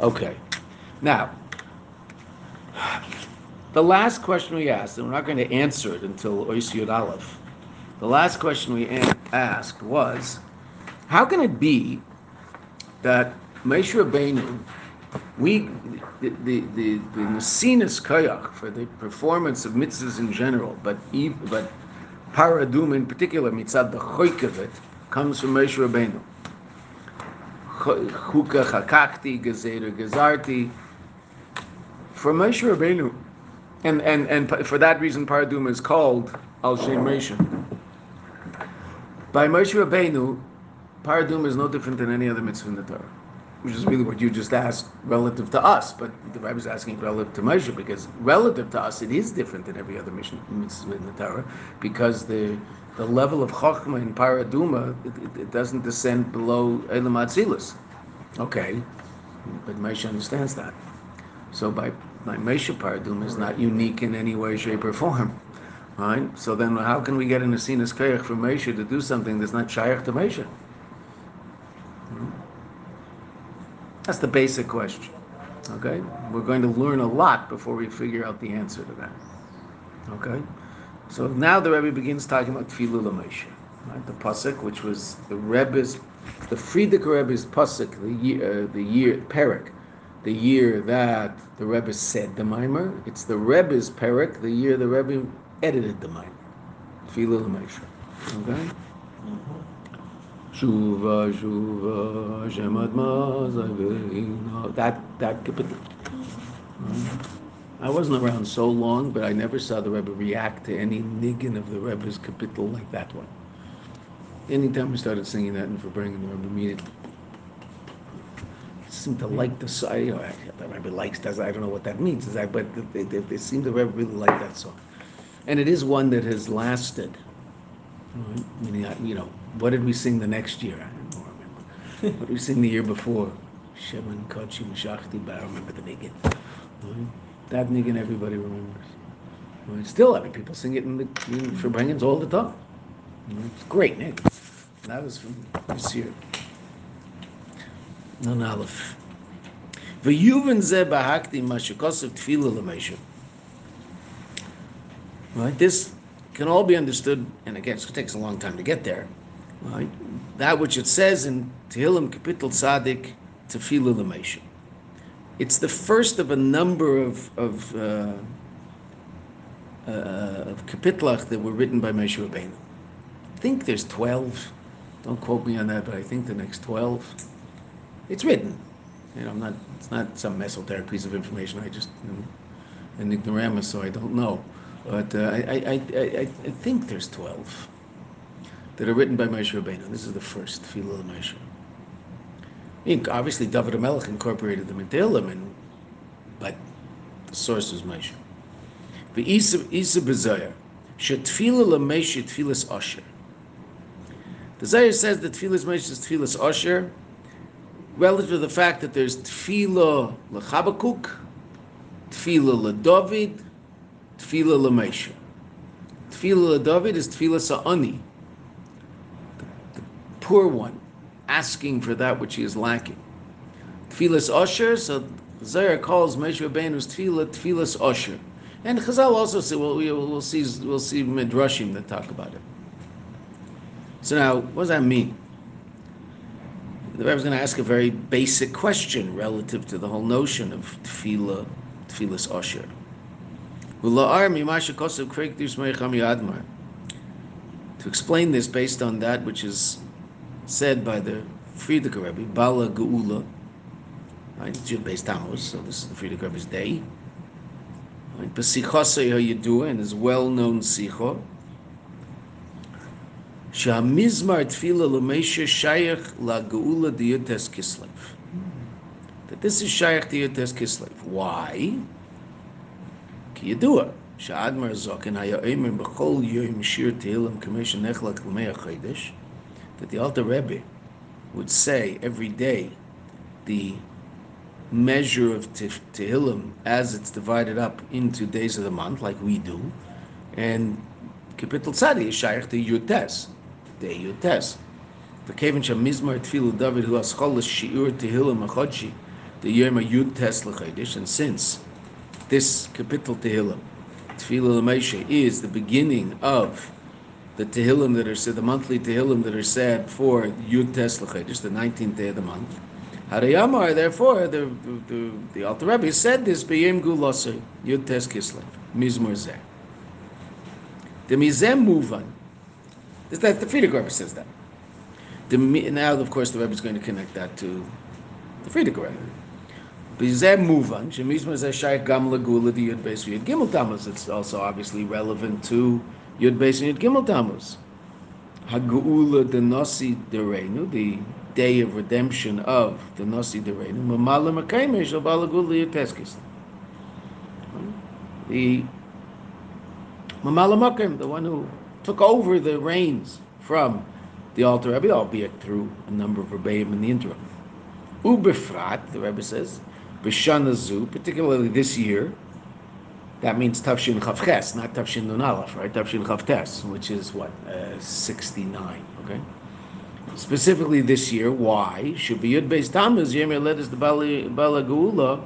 Okay. Now, the last question we asked, and we're not going to answer it until Ois Yud Aleph. The last question we asked was, how can it be that Moshe Rabbeinu, we, the the the, the Nasinas Koyach for the performance of mitzvahs in general, but but Paradum in particular, mitzad the choik of it, comes from Moshe Rabbeinu. Chuka chakakti, gezer gezarti. For Moshe Rabbeinu, and, and, and for that reason, Paradum is called Al Shem Moshe. By Moshe Rabbeinu, Paradum is no different than any other mitzvah in the Torah, which is really what you just asked relative to us. But the Rebbe is asking relative to Moshe because relative to us, it is different than every other mitzvah in the Torah because the the level of Chokhmah in Paraduma, it, it, it, doesn't descend below Elam Atzilus. Okay, but Moshe understands that. So by my Moshe Paraduma is not unique in any way, shape, or form. Right? So then how can we get an Asinas Kayach from Moshe to do something that's not Shaykh to Moshe? Hmm? That's the basic question. Okay? We're going to learn a lot before we figure out the answer to that. Okay? So now the Rebbe begins talking about Tfilu Lamesha, right? The pasuk, which was the Rebbe's, the Frierdiker Rebbe's pasuk, the year, uh, the year Perik, the year that the Rebbe said the Mimer. It's the Rebbe's Perik, the year the Rebbe edited the Mimer. Tfilu Lamesha. Okay. Shuva, Shuva, Shemad Mazavina. That that capital. I wasn't around so long, but I never saw the Rebbe react to any niggin of the Rebbe's capital like that one. Anytime we started singing that in Farbrengen, the Rebbe immediately seemed to like the song. You know, the Rebbe likes that. I don't know what that means, but they, seem to Rebbe really like that song. And it is one that has lasted. Meaning, you know, what did we sing the next year? I don't remember. what did we sing the year before? Shemin Kochi Mashachti, but I remember the niggin. That niggin everybody remembers. Still, I mean, people sing it in the in Farbrengens all the time. It's great nick. That was from this year. Non Aleph. V'yuven ze bahakti mashikosav tefillah l'meisha. Right, this can all be understood, and again, it takes a long time to get there. Right, that which it says in Tehillim Kapitel Tzadik Tefillah l'meisha. It's the first of a number of of, uh, uh, of kapitlach that were written by Moshe Rabbeinu. I think there's twelve. Don't quote me on that, but I think the next twelve. It's written. You know, I'm not. It's not some esoteric piece of information. I just am an ignoramus, so I don't know. But uh, I, I, I, I, think there's twelve that are written by Moshe Rabbeinu. This is the first Philo Moshe. Obviously, David Amelech incorporated them into Tehillim, but the source was Moshe. The Isa B'Zohar, Shetfila Lameshe Tfilas Osher. The says that Tfilas Moshe is Tfilas Osher, relative to the fact that there's Tfila LeChabakuk, Tfila LeDavid, Tfila LeMeshe. Tfila LeDavid is Tfila Sa'ani, the poor one asking for that which he is lacking. Tfilas Osher, so Zohar calls Moshe Rabbeinu's Tfilah Tfilas Osher. And Chazal also say, well, we, will see, we'll see Midrashim that talk about it. So now, what does that mean? The Rebbe is going to ask a very basic question relative to the whole notion of Tfilah, Tfilas Osher. To explain this based on that which is said by the Frierdiker Rebbe, Bala Geula, right? It's Yud Beis Tammuz, so this is the Frierdiker Rebbe's day. Right? Besichosei HaYedua, and his well-known Sicho, שהמזמר תפילה למשה שייך לגאולה דיוטס Kislev. That this is שייך דיוטס Kislev. Why? כי ידוע שהאדמר זוקן היה אומר בכל יום שיר תהילים כמי שנחלק למי החיידש, that the Alter Rebbe would say every day the measure of Tehillim as it's divided up into days of the month, like we do, and Kapitel Tzadi is Shaykh to Yutes, day Yutes. The Kevin Mizmar Tfilu David who has aschol shiur Tehillim achodshi, the Yom Yud Tes L'Chodesh, and since this capital Tehillim, Tefillah L'Meshe, is the beginning of the Tehillim that are said, the monthly Tehillim that are said for Yud Tes L'Chodesh, the 19th day of the month, Harayamar, therefore, the, the, the Alter Rebbe said this, B'yem Gulosei, Yud Tes Kislev, Mizmor Zeh. The Mizem Muvan, is that the Frierdiker Rebbe says that. The, now, of course, the Rebbe is going to connect that to the Frierdiker Rebbe. Bizeh Muvan, Shemizma Zeh Shaykh Gam Lagula, the Beis Yud Gimel Tammuz. It's also obviously relevant to Yud Beis and Yud Gimel Tammuz. Haguula the Nasi Dereinu, the day of redemption of the Nasi Dereinu. Mamala Makaimer Shal Balagula Yud Teskis. The Mamala Makim, the one who took over the reins from the Alter Rebbe, albeit through a number of rebbeim in the interim. Ubefrat, the Rebbe says, B'shana zu, particularly this year, that means Tafshin Chavtes, not Tafshin Nun Aleph, right? Tafshin Chavtes, which is what, uh, 69, okay? Specifically this year, why? Should be Yud Beis Tammuz, Yemer led us the Balagula,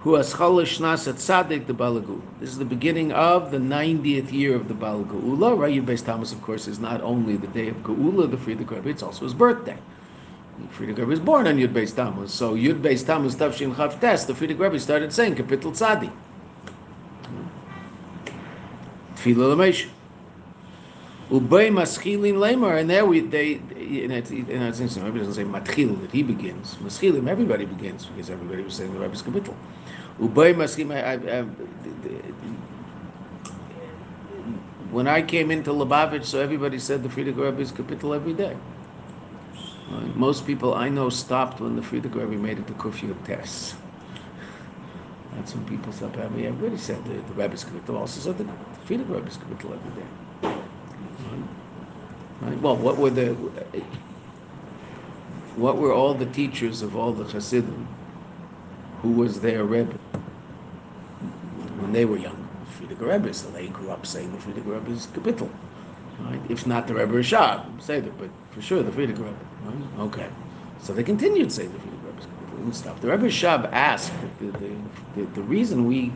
who has Shnas at Tzaddik the Balagula. This is the beginning of the 90th year of the Balagula, right? Yud Beis Tammuz, of course, is not only the day of Geula, the Frierdiker Rebbe, it's also his birthday. Frierdiker Rebbe was born on Yud Beis Tammuz, so Yud Beis Tammuz Tavshin Chavtes, the Frierdiker Rebbe started saying Kapitel Tzadi. Tefillah Lamesh. Ubay Maschilin Lemar, and there we they and it's, and it's interesting. Rebbe doesn't say Matchil that he begins. Maschilim, everybody begins because everybody was saying the Rebbe's Kapitel. Ubay Maschilim. When I came into Lubavitch, so everybody said the Frierdiker Rebbe's Kapitel every day. Most people I know stopped when the Frierdiker Rebbe made it to Kufiyot Tess. That's when people stopped. I mean, everybody said the, the Rebbe's Kapitel also said the, Frierdiker Rebbe's Kapitel every day. Right? Well, what were the what were all the teachers of all the Hasidim who was their Rebbe when they were young? Frierdiker Rebbe, so they grew up saying the Frierdiker Rebbe's Kapitel. Right? If not the Rebbe Rashab, say that, but for sure the Frierdiker Rebbe. Right? Okay. So they continued saying the Frierdiker Rebbe's capital and stuff. The Rebbe Rashab asked the, the, the, the, reason we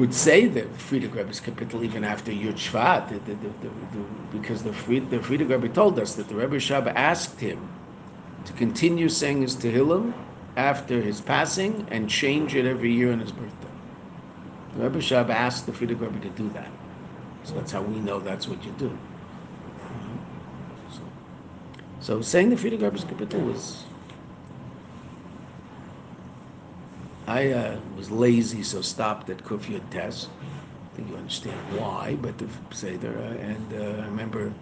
would say the Frierdiker Rebbe's Kapitel even after Yud Shvat, the, the, the, because the, Fried, the Frierdiker Rebbe told us that the Rebbe Rashab asked him to continue saying his Tehillim after his passing and change it every year on his birthday. The Rebbe Rashab asked the Frierdiker Rebbe to do that. So that's how we know that's what you do. So, so saying the Frierdiker Rebbe's Kapitel was. I uh, was lazy, so stopped at Kufiyat Tes. I think you understand why, but the Seder. Uh, and uh, I remember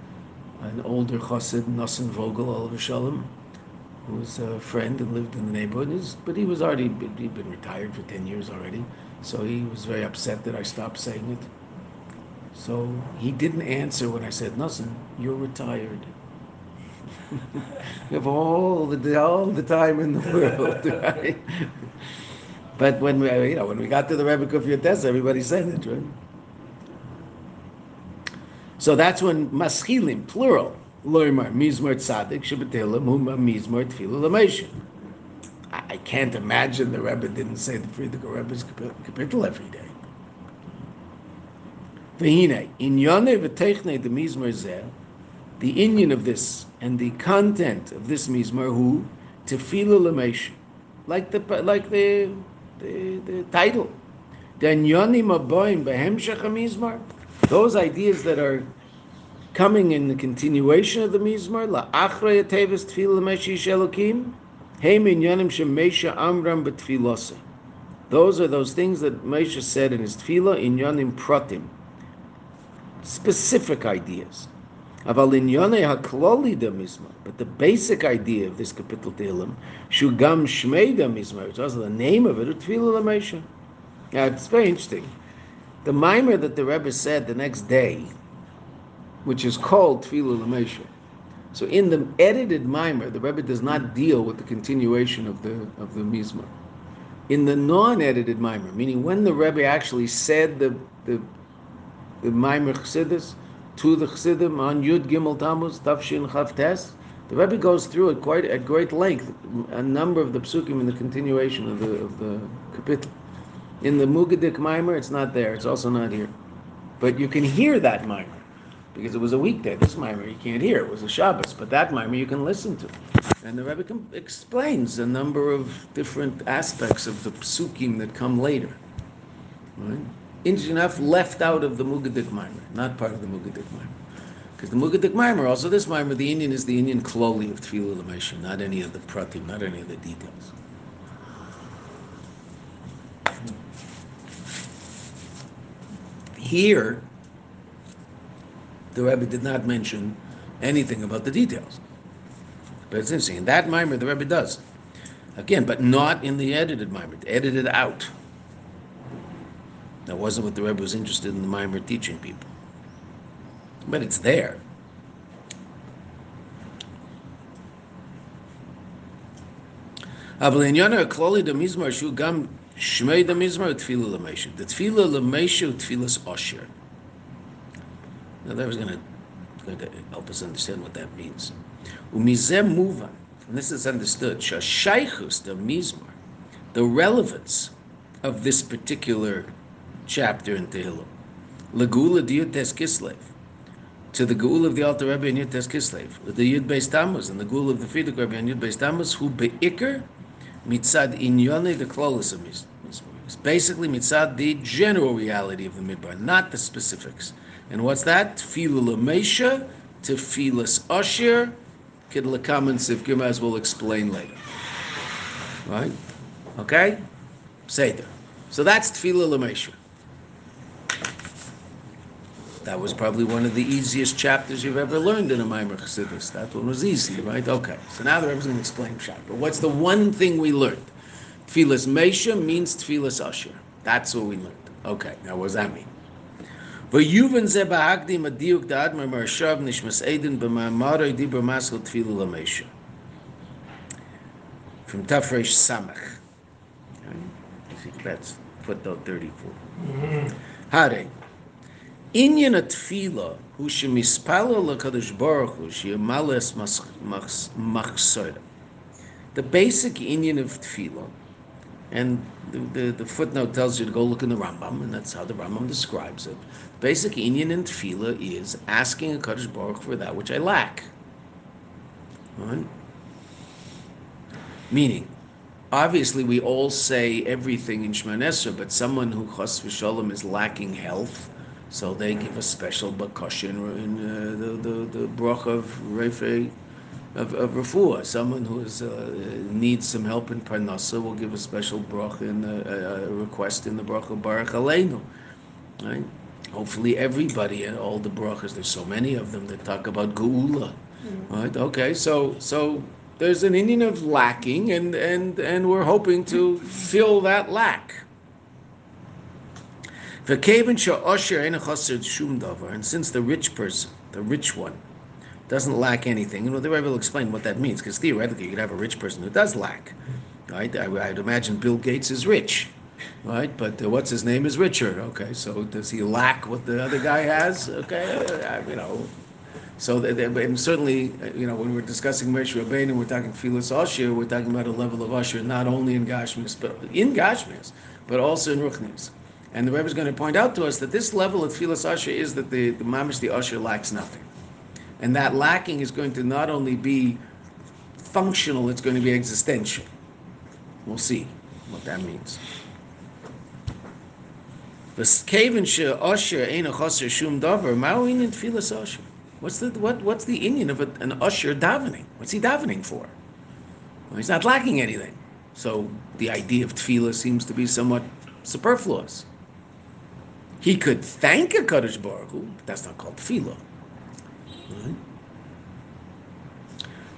an older chassid, Nosson Vogel, Oliver Shalom, who was a friend and lived in the neighborhood. but he was already, he'd been retired for 10 years already. So he was very upset that I stopped saying it. So he didn't answer when I said, "Nothing. You're retired. you have all the all the time in the world, right?" But when we, you know, when we got to the Rebbe Kufiyat Tes, everybody said it, right? So that's when maschilim, plural, loymar mizmor tzadik shebetilim huma mizmor tefillah lameshin. I can't imagine the Rebbe didn't say the Frierdiker Rebbe's capital every day. V'hine, inyane v'teichne the mizmor zeh, the Indian of this and the content of this mizmor who tefillah lameshin, like the like the the, the title. Then yonim aboim behemshach mizmor, those ideas that are coming in the continuation of the Mizmar, la achra yatevis tefillah lameshin shelokim. Amram Those are those things that Moshe said in his tefillah in Yonim Pratim. Specific ideas. Mizmar. But the basic idea of this capital Tehillim, shugam shmei da mizmar, which also the name of it, tefillah Moshe. Now it's very interesting. The mimer that the Rebbe said the next day, which is called Tefillah Lamesha, so in the edited mimer, the Rebbe does not deal with the continuation of the of the mizmor. In the non-edited mimer, meaning when the Rebbe actually said the the, the mimer chassidus to the chassidim on Yud Gimel Tammuz Tafshin Chavtes, The Rebbe goes through it quite at great length, a number of the psukim in the continuation of the of the kapitel. In the Mugadik Maimer, it's not there. It's also not here, but you can hear that Maimer because it was a weekday. This Maimer you can't hear. It was a Shabbos, but that Maimer you can listen to. And the Rebbe com- explains a number of different aspects of the psukim that come later. Right? Interesting enough, left out of the Mugadik Maimer, not part of the Mugadik Maimer. Because the Mugadik Maimer, also this Maimer, the Indian is the Indian Kloli of Tfilah Lamesha, not any of the pratim, not any of the details. Here, the Rebbe did not mention anything about the details. But it's interesting. In that Maimer, the Rebbe does. Again, but not in the edited Maimer, edited out. That wasn't what the Rebbe was interested in the Maimer teaching people. But it's there. אבל העניין הכללי דמזמר שהוא גם שמי דמזמר ותפילה למשה. The תפילה למשה הוא תפילס עושר. Now that was going to, going to help us understand what that means. ומזה מובן, and this is understood, שהשייכוס דמזמר, the relevance of this particular chapter in Tehillim. Legula Diyutes Kislev. To the Gul of the Alter Rebbe and Yutes Kislev. The Yud Beis Tammuz and the Gul of the Frierdiker Rebbe and Yud Beis Tammuz, who beikr mitzad inyone the klolis of Mizmor. Basically mitzad the general reality of the Midbar, not the specifics. And what's that? Tefillah Lamesha, Tefillah Ashir, Kidla comments if we'll explain later. Right? Okay? Seder. So that's Tefillah Lamesha. That was probably one of the easiest chapters you've ever learned in a Maimer Chassidus. That one was easy, right? Okay. So now the Rebbe's going to explain Pshat. But what's the one thing we learned? Tfilas Mesha means Tfilas Asher. That's what we learned. Okay. Now what does that mean? V'yuven ze b'hakdim adiuk da'ad me'marshav nishmas edin b'ma'amaroi dibra maskal tfilu l'mesha. From Tafresh Samach. Okay. That's footnote 34. Mm-hmm. Hare. Inyan atfila hu shemispala lakadosh baruch hu sheyamales machsora. The basic Inyan of tefillah, and the, the, the, footnote tells you to go look in the Rambam, and that's how the Rambam describes it. Basic Inyan in tefillah is asking a Kadosh Baruch for that which I lack. Right? Meaning, obviously we all say everything in Shemon but someone who chas v'shalom is lacking health, so they give a special bakasha in, uh, the, the, the brach of Refe, of, of Rafua. Someone who is, uh, needs some help in Parnasa will give a special brach in uh, a request in the brach of Baruch Aleinu. Right? Hopefully everybody and all the brachas, there's so many of them that talk about Geula. Mm-hmm. Right? Okay, so so there's an Indian of lacking and, and, and we're hoping to fill that lack. And since the rich person, the rich one, doesn't lack anything, know, the Rebbe will explain what that means, because theoretically you could have a rich person who does lack. Right? I, would imagine Bill Gates is rich, right? But uh, what's his name is Richard. Okay, so does he lack what the other guy has? Okay, uh, you know. So and certainly, uh, you know, when we're discussing Moshe Rabbeinu, we're talking Philos Asher, we're talking about a level of Asher, not only in Gashmis, but in Gashmis, but also in Ruchnis. And the Rebbe is going to point out to us that this level of Tfilas Asher is that the, the Mamish, the Asher, lacks nothing. And that lacking is going to not only be functional, it's going to be existential. We'll see what that means. What's the what what's the Indian of a, an usher davening? What's he davening for? Well, he's not lacking anything. So the idea of tefillah seems to be somewhat superfluous. He could thank a Kaddish Baruch Hu, but that's not called tefillah.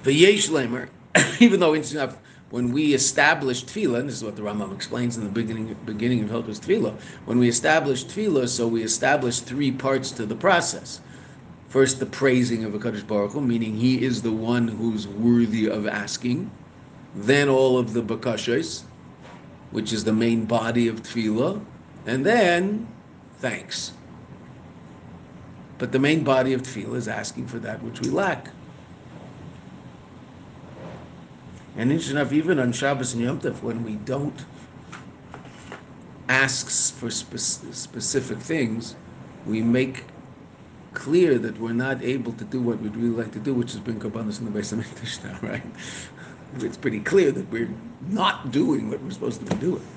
The Yesh Lemer, even though it's enough, when we established tefillah, and this is what the Rambam explains in the beginning beginning of Hilchos Tefillah, when we established tefillah, so we established three parts to the process. First, the praising of a Kaddish Baruch Hu, meaning he is the one who's worthy of asking. Then all of the bakashas, which is the main body of tefillah, and then thanks. But the main body of tefillah is asking for that which we lack. And interesting enough, even on Shabbos and Yom Tov, when we don't ask for spe- specific things, we make clear that we're not able to do what we'd really like to do, which is bring korbanos in the base of now, right? It's pretty clear that we're not doing what we're supposed to be doing.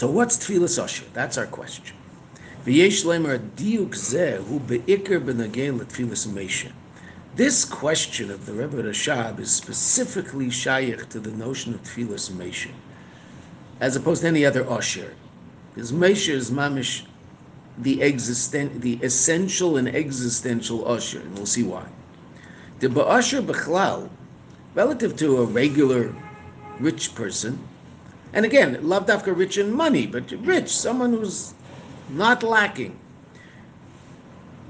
So what's tefillas osher? That's our question. V'yesh diuk zeh. This question of the Rebbe Rashab is specifically shayach to the notion of tefillas meisha, as opposed to any other osher. Because meisha is mamish the existent, the essential and existential usher, and we'll see why. The ba'usher b'chlal, relative to a regular rich person, and again, love dafka rich in money, but rich, someone who's not lacking.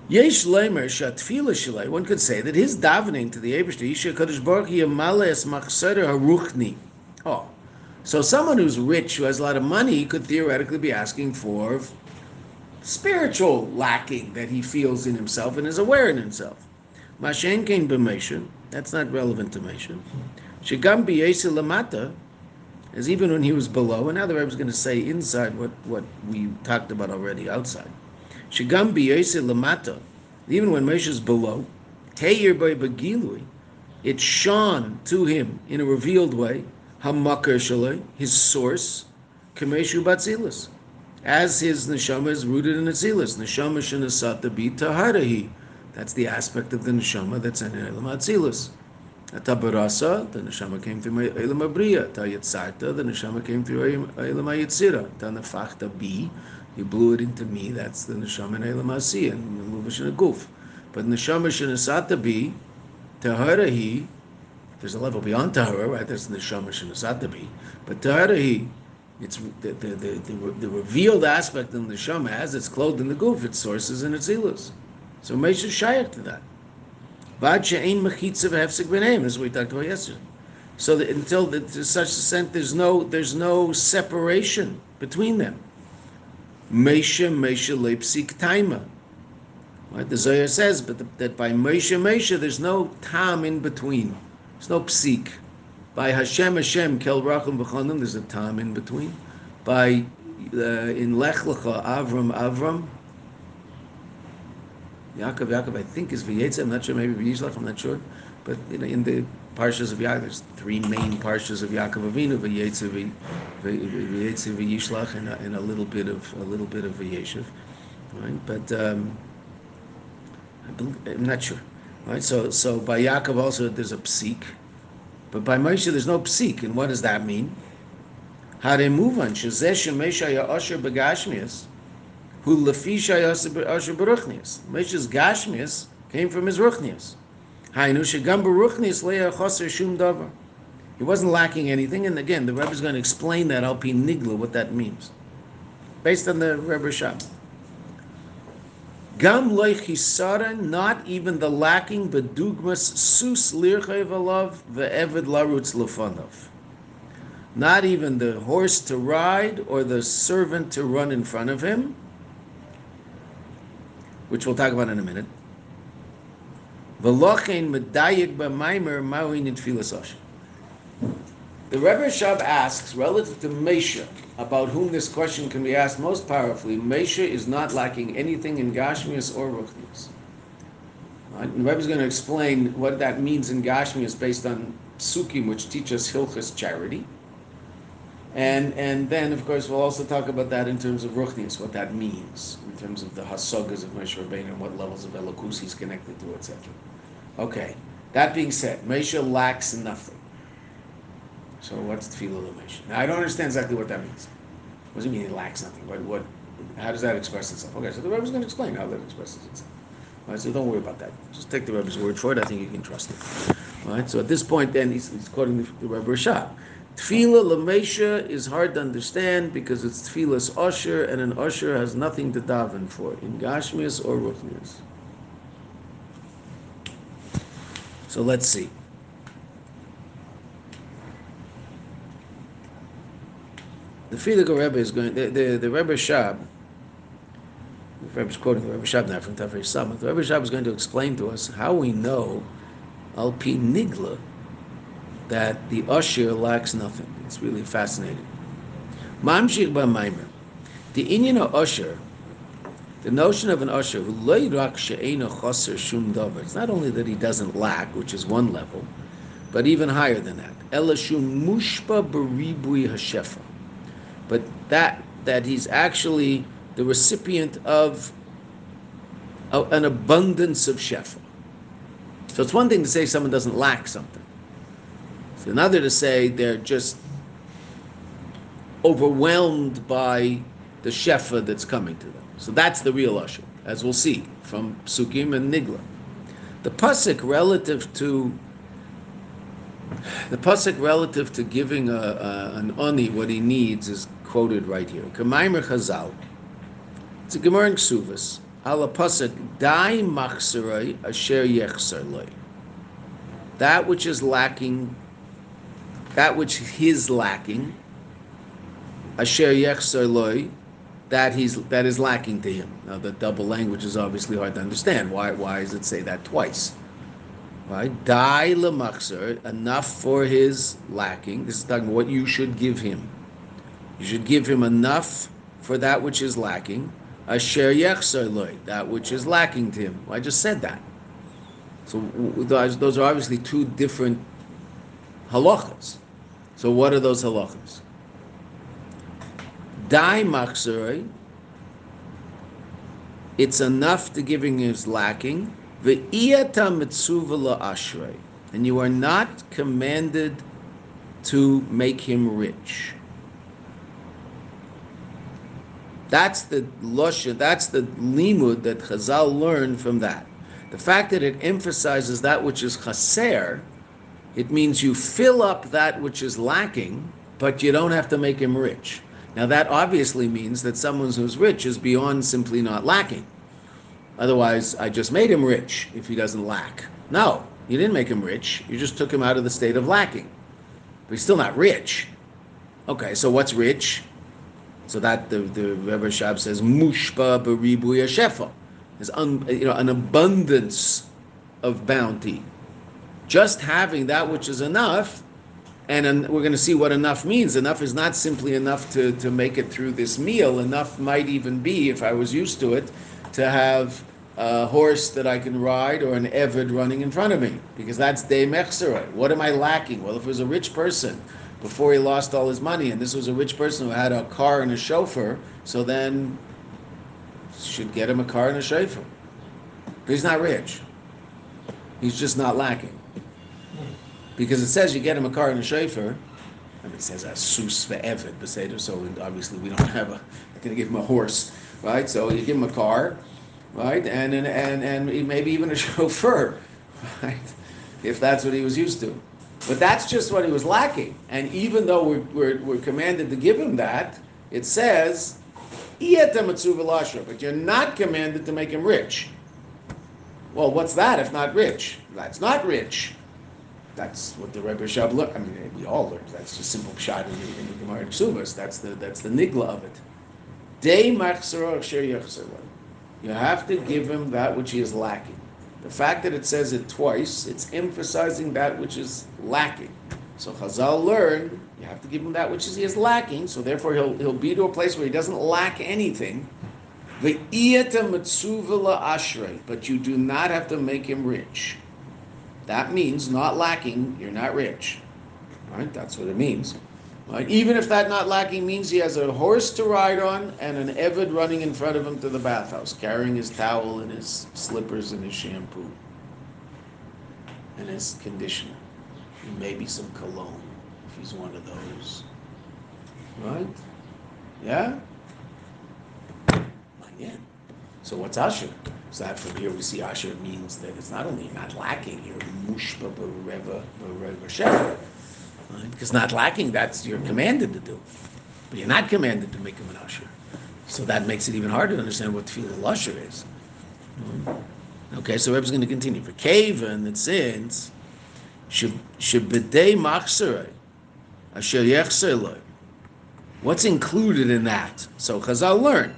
Yesh lemer shatfila shalei. One could say that his davening to the Eibushter Yisha Kadosh Baruch Yamale es machseder haruchni. Oh, so someone who's rich, who has a lot of money, could theoretically be asking for spiritual lacking that he feels in himself and is aware in himself. Mashen came b'mesha. That's not relevant to Mesha. Shigam b'yesi lamata as even when he was below, and now the Rebbe is going to say inside what, what we talked about already outside. Shigam b'yesi lamata. Even when Moshe is below, Teir by Begilui, it shone to him in a revealed way, Hamakar Shalei, his source, Kameshu Batzilus as his neshama is rooted in Atzilus. Neshama shenasata bi taharahi. That's the aspect of the neshama that's in Elam Atzilus. Atabarasa, the neshama came through Elam Abriya. Tayatzarta, the neshama came through Elam Ayitzira. Tanafachta bi, he blew it into me. That's the neshama in Elam Asiya, and Luvish a goof. But neshama shenasata bi, taharahi, there's a level beyond tahara, right? That's the neshama shenasata bi. But taharahi, it's the, the, the, the, the revealed aspect in the Shema as it's clothed in the goof, its sources and its ilus. So Moshe is shaykh to that. Vad she'ein mechitza v'hefsek b'neim, as we talked about yesterday. So that until the, to such sense, there's no there's no separation between them. Mesha Mesha lepsik taima. Right? The Zohar says, but the, that by Mesha Mesha, there's no tam in between. There's no psik. By Hashem Hashem Kel Rachum B'chanim, there's a time in between. By uh, in Lech Lecha Avram Avram. Yaakov Yaakov I think is V'yetze. I'm not sure. Maybe V'yishlach. I'm not sure. But you know, in the parshas of Yaakov, there's three main parshas of Yaakov Avinu: V'yetze, V'yetze, V'yishlach, and and a little bit of a little bit of V'yeshiv. Right, but um, I'm not sure. Right, so so by Yaakov also there's a psik. But by Moshe, there's no psik, and what does that mean? How they move on? Shezeh shemesha ya'asher begashmias, who lefisha ya'asher beruchnias. Moshe's gashmias came from his ruchnias. Hainu shegam beruchnias le'a choser shum davar. He wasn't lacking anything, and again, the Rebbe is going to explain that al pi nigla what that means, based on the Rebbe Rashab. Gam loichisara, not even the lacking, but dugmas sus lirchev alav ve'evid larutz lefanov. Not even the horse to ride or the servant to run in front of him, which we'll talk about in a minute. The Rebbe Rashab asks, relative to Mesha, about whom this question can be asked most powerfully, Mesha is not lacking anything in Gashmias or Ruchnias. Right? The Rebbe is going to explain what that means in Gashmias based on Sukkim, which teach us Hilchas charity. And, and then, of course, we'll also talk about that in terms of Ruchnias, what that means, in terms of the Hasogas of Moshe Rabbeinu and what levels of Elokus he's connected to, etc. Okay, that being said, Mesha lacks nothing. So what's the tefillah l'mesh? Now I don't understand exactly what that means. What does it mean he lacks nothing? What, what, how does that express itself? Okay, so the Rebbe is going to explain how that expresses itself. Right, so don't worry about that. Just take the Rebbe's word for it. I think you can trust it. All right, so at this point, then he's, he's quoting the, the Rebbe Rashab. Tefillah l'mesha is hard to understand because it's tefillah's usher, and an usher has nothing to daven for in Gashmias or Ruchnias. So let's see. The Frierdiker Rebbe is going, the, the, the Rebbe Rashab, Rebbe's quoting the Rebbe Rashab from Tafrei Samach. The Rebbe Rashab is going to explain to us how we know Al Pi Nigla that the usher lacks nothing. It's really fascinating. Mamshir Maimer. The Inyan of usher, the notion of an davar. It's not only that he doesn't lack, which is one level, but even higher than that. Ela shum mushpa beribui hashefa. But that that he's actually the recipient of an abundance of shefa. So it's one thing to say someone doesn't lack something. It's another to say they're just overwhelmed by the shefa that's coming to them. So that's the real usher, as we'll see from Psukim and Nigla. The pasuk relative to the pasuk relative to giving a, a, an oni what he needs is quoted right here. Kamaimer Chazal. It's a Gemara in Ksuvas. Ala pasuk dai machserai asher yechsar That which is lacking, that which is lacking, asher yechsar that he's that is lacking to him. Now the double language is obviously hard to understand. Why why does it say that twice? Right? Die lemachzer, enough for his lacking. This is talking about what you should give him. You should give him enough for that which is lacking. Asher yechsar that which is lacking to him. I just said that. So those are obviously two different halachas. So what are those halachas? Dai machzorei, it's enough to giving his lacking. Ve'iyata mitzuva ashrei, and you are not commanded to make him rich. That's the lusha, that's the limud that Chazal learned from that. The fact that it emphasizes that which is chaser, it means you fill up that which is lacking, but you don't have to make him rich. Now that obviously means that someone who's rich is beyond simply not lacking. Otherwise, I just made him rich if he doesn't lack. No, you didn't make him rich. You just took him out of the state of lacking. But he's still not rich. Okay, so what's rich? So that the, the Rebbe Rashab says, Mushpa beribu yashefa. There's un, you know, an abundance of bounty. Just having that which is enough, and an, we're going to see what enough means. Enough is not simply enough to, to make it through this meal. Enough might even be, if I was used to it, to have a horse that I can ride or an Evid running in front of me, because that's de mechsera. What am I lacking? Well, if it was a rich person before he lost all his money. And this was a rich person who had a car and a chauffeur, so then should get him a car and a chauffeur. But he's not rich. He's just not lacking. Because it says you get him a car and a chauffeur. I mean, it says a sus ve'evid, beseder, so obviously we don't have a, I'm going to give him a horse, right? So you give him a car, right? And, and, and, and maybe even a chauffeur, right? If that's what he was used to. But that's just what he was lacking. And even though we're, we're, we're commanded to give him that, it says, but you're not commanded to make him rich. Well, what's that if not rich? That's not rich. That's what the Rebbe Rashab learned. I mean, we all learned. That's just simple pshat in the, in the Gemara. That's the that's the nigla of it. Day You have to give him that which he is lacking. The fact that it says it twice, it's emphasizing that which is lacking. So Chazal learned you have to give him that which is, he is lacking. So therefore, he'll he'll be to a place where he doesn't lack anything. But you do not have to make him rich. That means not lacking. You're not rich. Right? That's what it means. Right? Even if that not lacking means he has a horse to ride on and an Evid running in front of him to the bathhouse, carrying his towel and his slippers and his shampoo and his conditioner. And maybe some cologne, if he's one of those. Right? Yeah? So what's Asher? So that from here we see Asher means that it's not only not lacking here, mushba bereva bereva because not lacking, that's you're commanded to do. But you're not commanded to make him an usher. So that makes it even harder to understand what the tefillah usher is. Okay, so Rebbe's going to continue. For Kavan, it says, Shebedei machzerei, asher yechzerloi. What's included in that? So Chazal learn.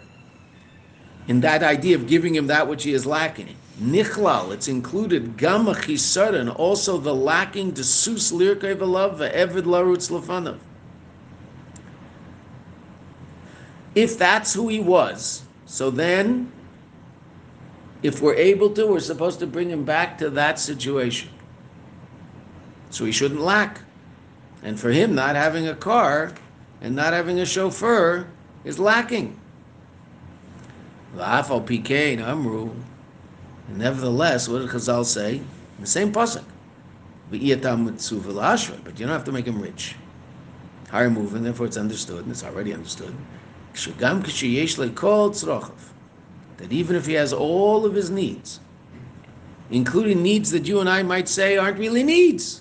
In that idea of giving him that which he is lacking. Nichlal, it's included gam also the lacking desus lirkei v'lav ve'evid larutz lefanav. If that's who he was, so then, if we're able to, we're supposed to bring him back to that situation. So he shouldn't lack. And for him, not having a car and not having a chauffeur is lacking. Amru. Nevertheless, what did Chazal say? The same pasuk. But you don't have to make him rich. Higher moving, therefore it's understood, and it's already understood. That even if he has all of his needs, including needs that you and I might say aren't really needs,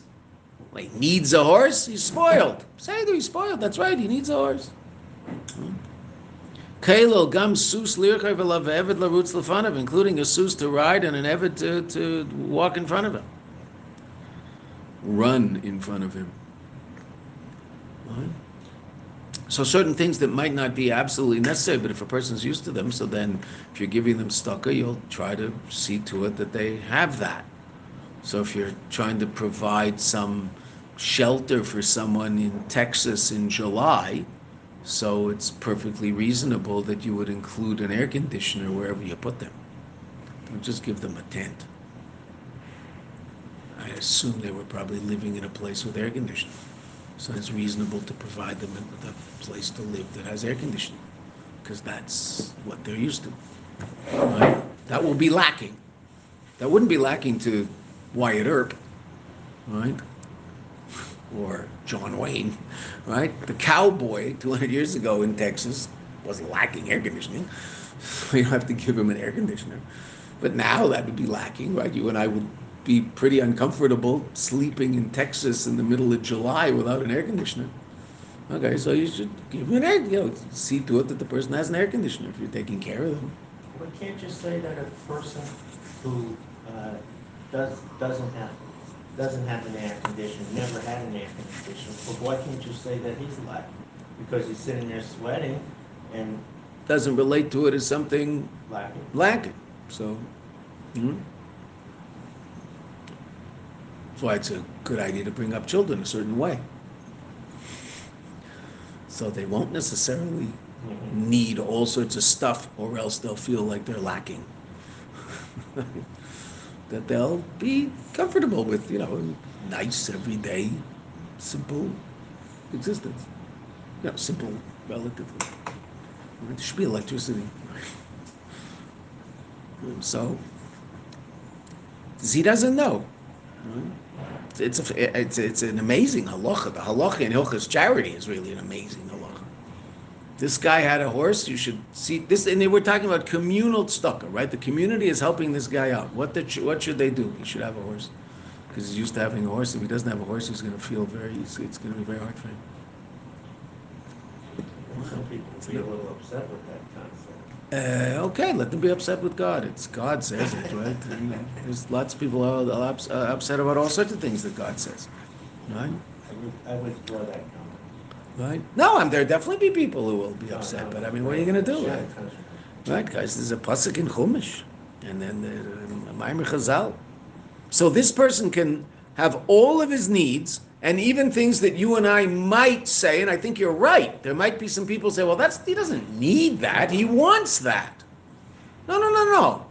like needs a horse, he's spoiled. Say that he's spoiled. That's right. He needs a horse. Hmm? Kailo gam sus eved larutz lefanav, including a sus to ride and an eved to, to walk in front of him. Run in front of him. So certain things that might not be absolutely necessary, but if a person's used to them, so then if you're giving them stucca, you'll try to see to it that they have that. So if you're trying to provide some shelter for someone in Texas in July, so it's perfectly reasonable that you would include an air conditioner wherever you put them. Don't just give them a tent. I assume they were probably living in a place with air conditioning. So it's reasonable to provide them with a place to live that has air conditioning, because that's what they're used to. Right? That will be lacking. That wouldn't be lacking to Wyatt Earp, right? Or John Wayne, right? The cowboy 200 years ago in Texas was lacking air conditioning. You don't have to give him an air conditioner. But now that would be lacking, right? You and I would be pretty uncomfortable sleeping in Texas in the middle of July without an air conditioner. Okay, so you should give him an air, you know, see to it that the person has an air conditioner if you're taking care of them. But can't you say that a person who uh, does, doesn't have, doesn't have an air conditioner, never had an air conditioner, but why can't you say that he's lacking? Because he's sitting there sweating and Doesn't relate to it as something lacking. lacking. So, hmm? that's why it's a good idea to bring up children a certain way. So they won't necessarily Mhm. need all sorts of stuff, or else they'll feel like they're lacking. that they'll be comfortable with, you know, nice, everyday, simple existence. You know, simple, relatively. There should be electricity. So, he doesn't know. It's, a, it's, it's an amazing halacha. The halacha in Hilchas charity is really an amazing. This guy had a horse. You should see this. And they were talking about communal tzedakah, right? The community is helping this guy out. What the, what should they do? He should have a horse because he's used to having a horse. If he doesn't have a horse, he's going to feel very. It's, it's going to be very hard for him. Some people be a little upset with that concept. Uh, okay, let them be upset with God. It's God says it, right? There's lots of people are ups- uh, upset about all sorts of things that God says, right? I would, I withdraw that comment. Right? No, I'm, there definitely be people who will be upset, but I mean, what are you going to do? Right? right, guys? There's a pasuk in Chumash, and then the uh, Maimer Chazal. So this person can have all of his needs, and even things that you and I might say, and I think you're right. There might be some people say, "Well, that's he doesn't need that; he wants that." No, no, no, no.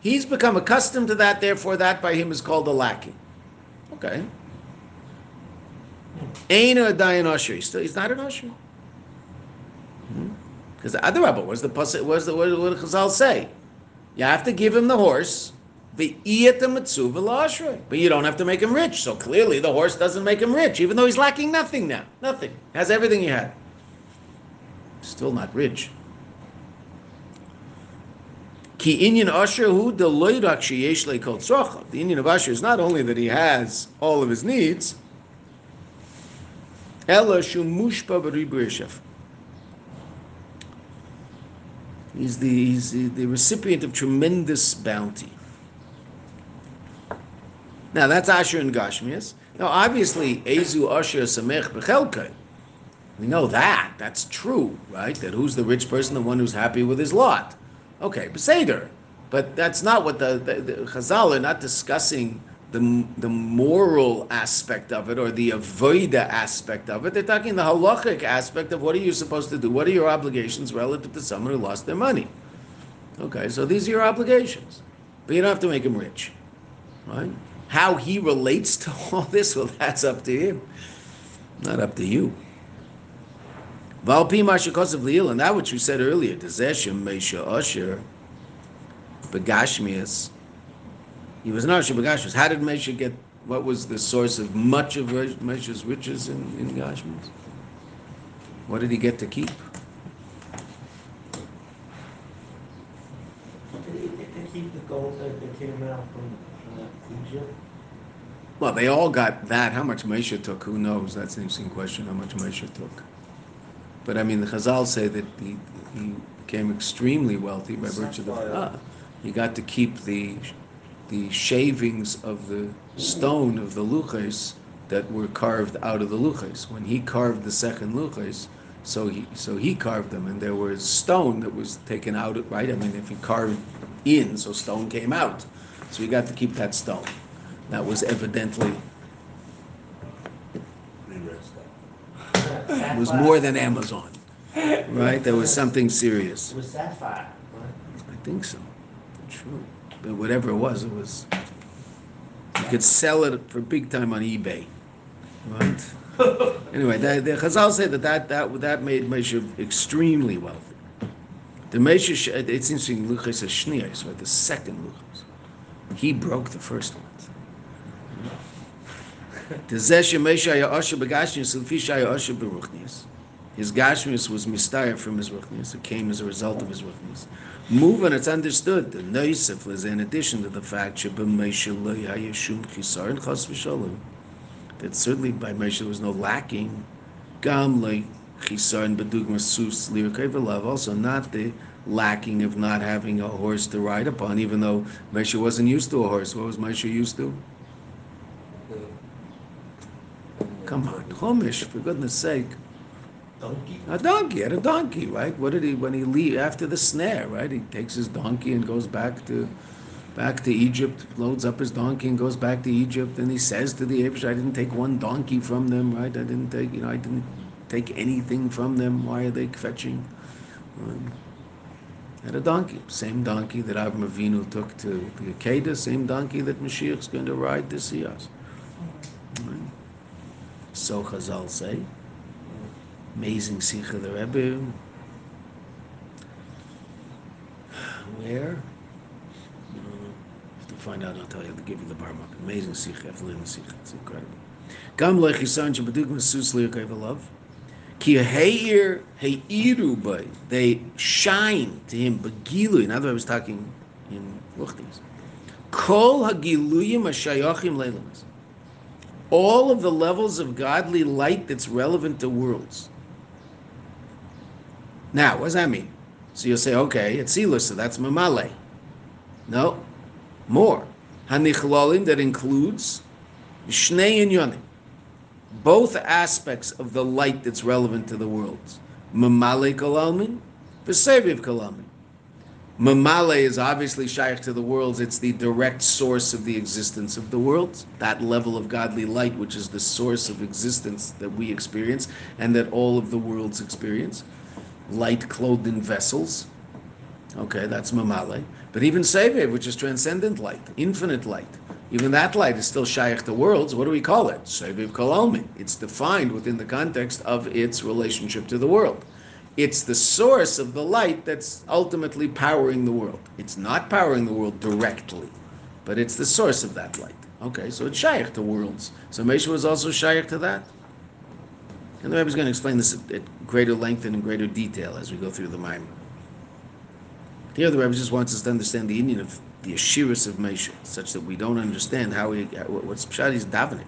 He's become accustomed to that, therefore, that by him is called a lackey. Okay. Ain't a dayan usher. He's still he's not an usher. Hmm? Because the other rabbi was the pasuk was the what what did Chazal say? You have to give him the horse, but you don't have to make him rich. So clearly, the horse doesn't make him rich, even though he's lacking nothing now. Nothing has everything he had. Still not rich. Ki inyan asher hu the Indian of Asher is not only that he has all of his needs, ela shumushpa b'ribu He's the, he's the, the recipient of tremendous bounty. Now that's Asher and Gashmias. Now obviously, Ezu Asher Samech Bechelkai. We know that. That's true, right? That who's the rich person? The one who's happy with his lot. Okay, Beseder. But that's not what the, the, the Chazal are not discussing the, the moral aspect of it or the avoida aspect of it. They're talking the halachic aspect of what are you supposed to do? What are your obligations relative to someone who lost their money? Okay, so these are your obligations. But you don't have to make him rich. Right? How he relates to all this, well, that's up to him. Not up to you. Valpi Mashikosav Leil, and that which we said earlier, Dezeshem Mesha Usher, Begashmias. He was not Begashmias. How did Mesha get, what was the source of much of Mesha's riches in, in Gashmias? What did he get to keep? Did he get to keep the gold that, came out from Egypt? Well, they all got that. How much Mesha took, who knows? That's an interesting question, how much Mesha took. But I mean, the Chazal say that he, he became extremely wealthy by virtue of the ah, he got to keep the the shavings of the stone of the luches that were carved out of the luches. When he carved the second luches, so he so he carved them, and there was stone that was taken out. Right? I mean, if he carved in, so stone came out. So he got to keep that stone. That was evidently it was more than Amazon, right? There was something serious. It was sapphire? I think so. True. But whatever it was, it was. You could sell it for big time on eBay, right? anyway, the, the Chazal say that that, that, that made Moshe extremely wealthy. The Moshe, it's interesting, Luchas Shniyas, right? The second Luchas. He broke the first ones. His gashmius was mistaya from his ruchnius. It came as a result of his ruchnius. Move and it's understood. The noisif was in addition to the fact that certainly by Moshe there was no lacking. Gam le chisaron bedugma sus lirkevelav. Also not the lacking of not having a horse to ride upon, even though Moshe wasn't used to a horse. What was Moshe used to? Come on, Chumash, for goodness sake. Donkey? A donkey, had a donkey, right? What did he, when he leave, after the snare, right? He takes his donkey and goes back to, back to Egypt, loads up his donkey and goes back to Egypt, and he says to the Abish, I didn't take one donkey from them, right? I didn't take, you know, I didn't take anything from them. Why are they fetching? Um, had a donkey, same donkey that Avram Avinu took to the Akedah, same donkey that Mashiach's going to ride to see us. Right? So Chazal say. Amazing Sikha the Rebbe. Where? To find out, I'll tell you. I'll give you the bar mark. Amazing. I learn the Sikha. It's incredible. Gam lechisan shebeduk mesus liyakayv Ki heir heiru by they shine to him begilu. In other words, talking in Luchtis. Kol hagiluyim hashayachim leilamas all of the levels of godly light that's relevant to worlds. Now, what does that mean? So you'll say, okay, it's Elus, so that's Mamale. No, more. Hanichlalim that includes Shnei Yonim. Both aspects of the light that's relevant to the worlds. Mamale Kalalmin, Veseviv Kalalmin. Mamale is obviously shaykh to the worlds. It's the direct source of the existence of the worlds. That level of godly light, which is the source of existence that we experience and that all of the worlds experience. Light clothed in vessels. Okay, that's Mamale. But even Sevev, which is transcendent light, infinite light. Even that light is still shaykh to worlds. What do we call it? Seviv Kalalmin. It's defined within the context of its relationship to the world. It's the source of the light that's ultimately powering the world. It's not powering the world directly, but it's the source of that light. Okay, so it's shaykh to worlds. So Moshe was also shaykh to that. And the Rebbe is going to explain this at greater length and in greater detail as we go through the Maimon. Here, the Rebbe just wants us to understand the Indian of the Ashiris of Moshe, such that we don't understand how he, what's Pshad is davening.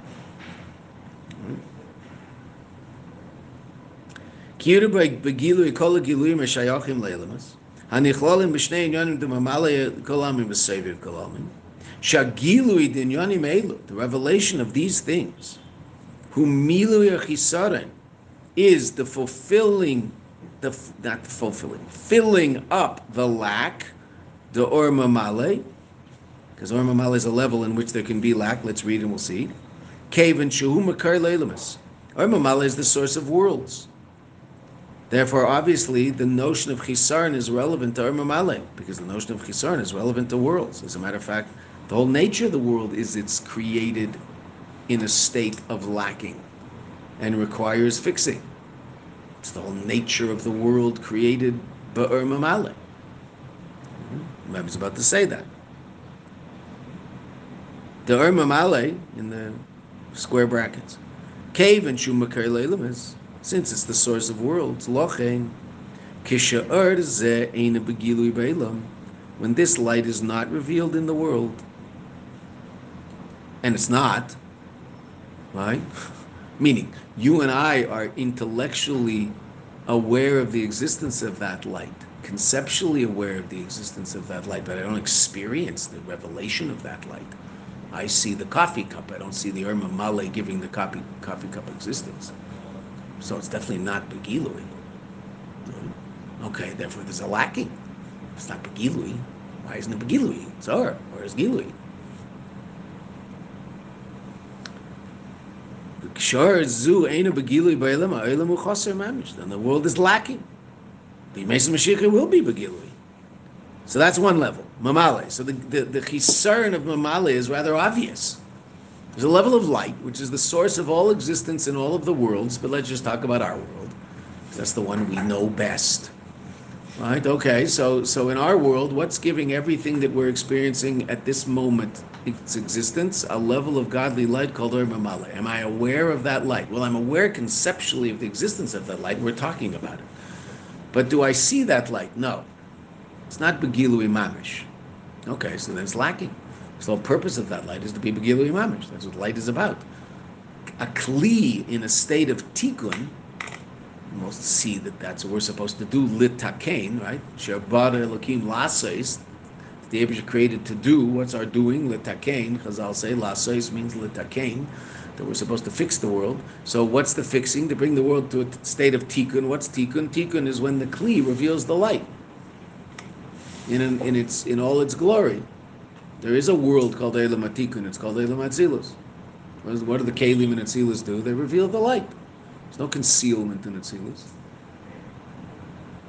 Mm-hmm. Giluyim shayachim leilamas. Hanichlalim b'shnei inyanim demamale kolamim b'seviv kolamim. Shagilui dinyanim elu. The revelation of these things, who milu yachisaren, is the fulfilling, the not fulfilling, filling up the lack the Or Mamale, because Or Mamale is a level in which there can be lack. Let's read and we'll see. Cave and Shehu Makar Leilamus. Or Mamale is the source of worlds. Therefore, obviously, the notion of Chisaron is relevant to Or Mamale, because the notion of Chisaron is relevant to worlds. As a matter of fact, the whole nature of the world is it's created in a state of lacking and requires fixing. It's the whole nature of the world created Ba'ur Mamale. Mm-hmm. About to say that. The Or Mamale in the square brackets. Cave and Shumakar is, since it's the source of worlds, Lochein, Kisha'ur Ze Eina Begilui Beilam, when this light is not revealed in the world, and it's not, right? Meaning, you and I are intellectually aware of the existence of that light, conceptually aware of the existence of that light, but I don't experience the revelation of that light. I see the coffee cup. I don't see the Or Mamale giving the coffee, coffee cup existence. So it's definitely not Begilui. Okay, therefore there's a lacking. It's not Begilui. Why isn't it Begilui? It's Or. Or is Gilui? Then the world is lacking. The Mason Mashiach will be Begilui. So that's one level, Mamale. So the, the, the chisern of Mamale is rather obvious. There's a level of light, which is the source of all existence in all of the worlds, but let's just talk about our world. That's the one we know best. Right? Okay, so so in our world, what's giving everything that we're experiencing at this moment its existence? A level of godly light called Mamale. Am I aware of that light? Well, I'm aware conceptually of the existence of that light. We're talking about it. But do I see that light? No. It's not Begilui Mamish. Okay, so then it's lacking. So the purpose of that light is to be Begilui Mamish. That's what light is about. A Kli in a state of Tikkun most see that that's what we're supposed to do. Litakein, right? Sherbada Elokim Laseis. The Abish created to do. What's our doing? Litakein. Chazal say Laseis means litakein. That we're supposed to fix the world. So what's the fixing? To bring the world to a state of tikkun. What's tikkun? Tikkun is when the kli reveals the light. In, in, in its in all its glory. There is a world called Elam. It's called Elam Atzilus. What do the Kalim and Atzilus do? They reveal the light. There's no concealment in Atzilus.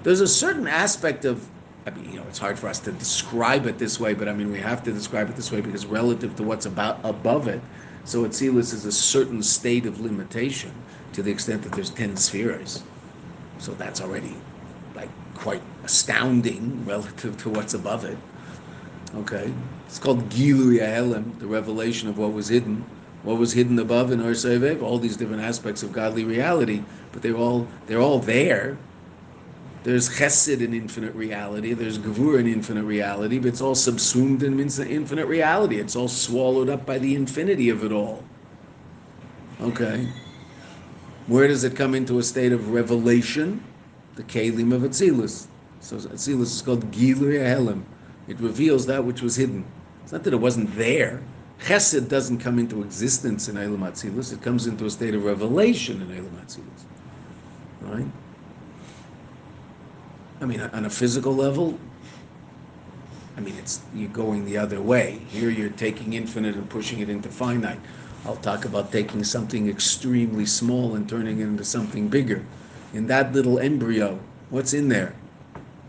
There's a certain aspect of, I mean, you know, it's hard for us to describe it this way, but I mean, we have to describe it this way because relative to what's about above it, so Atzilus is a certain state of limitation to the extent that there's 10 spheres. So that's already like quite astounding relative to what's above it. Okay? It's called Gilu Yahelim, the revelation of what was hidden what was hidden above in Or Sevev, all these different aspects of godly reality, but they're all they're all there. There's chesed in infinite reality. There's gavur in infinite reality, but it's all subsumed in infinite reality. It's all swallowed up by the infinity of it all. Okay. Where does it come into a state of revelation? The kelim of Atzilus. So Atzilus is called Gilu Helim. It reveals that which was hidden. It's not that it wasn't there. Chesed doesn't come into existence in Eilam Atzilus. It comes into a state of revelation in Eilam Atzilus. Right? I mean, on a physical level, I mean, it's you're going the other way. Here, you're taking infinite and pushing it into finite. I'll talk about taking something extremely small and turning it into something bigger. In that little embryo, what's in there?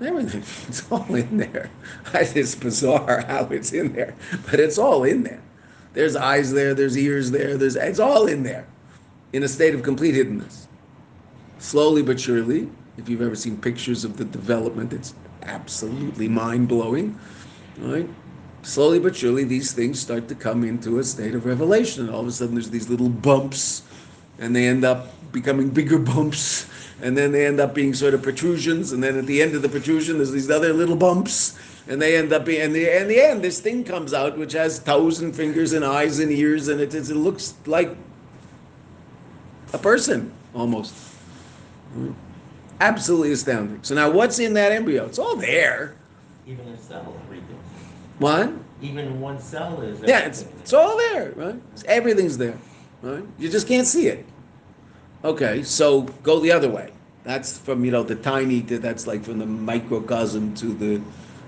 Everything. It's all in there. It's bizarre how it's in there, but it's all in there. There's eyes there, there's ears there, there's it's all in there, in a state of complete hiddenness. Slowly but surely, if you've ever seen pictures of the development, it's absolutely mind blowing. Right? Slowly but surely, these things start to come into a state of revelation, and all of a sudden, there's these little bumps, and they end up becoming bigger bumps, and then they end up being sort of protrusions, and then at the end of the protrusion, there's these other little bumps, and they end up being, and the, in the end, this thing comes out which has thousand fingers and eyes and ears, and it, it looks like a person almost. Absolutely astounding. So now, what's in that embryo? It's all there. Even a cell, everything. What? Even one cell is. Yeah, it's, it's all there, right? Everything's there, right? You just can't see it. Okay, so go the other way. That's from you know the tiny to that's like from the microcosm to the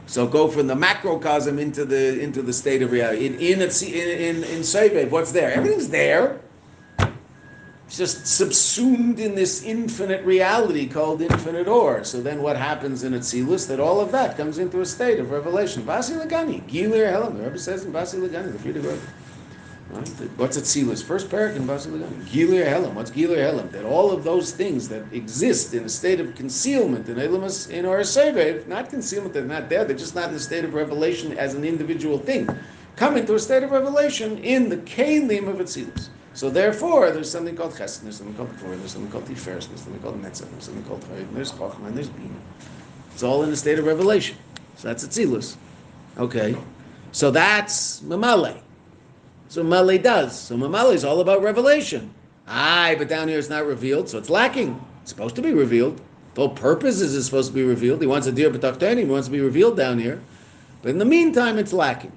So go from the macrocosm into the into the state of reality. In in in in, in what's there? Everything's there. It's just subsumed in this infinite reality called infinite or. So then what happens in Atzilus? That all of that comes into a state of revelation. Basi Lagani, Gilir Helam. The Rebbe says in Basi Lagani, the Frierdiker Rebbe. Right? What's Atzilus? First parak in Basi Lagani. Gilir Helam. What's Gilir Helam? That all of those things that exist in a state of concealment in Elamus, in our Sevev, not concealment, they're not there, they're just not in a state of revelation as an individual thing, come into a state of revelation in the Kalim of Atzilus. So therefore, there's something called Chesed, there's something called Kfor, there's something called Tiferes, there's something called Netzach, there's something called Chayid, there's Chachma, and there's Bina. It's all in a state of revelation. So that's Atzilus. Okay. So that's Mamale. So Mamale does. So Mamale is all about revelation. Aye, but down here it's not revealed, so it's lacking. It's supposed to be revealed. The whole purpose is it's supposed to be revealed. He wants a deer b'tachtani, he wants to be revealed down here. But in the meantime, it's lacking.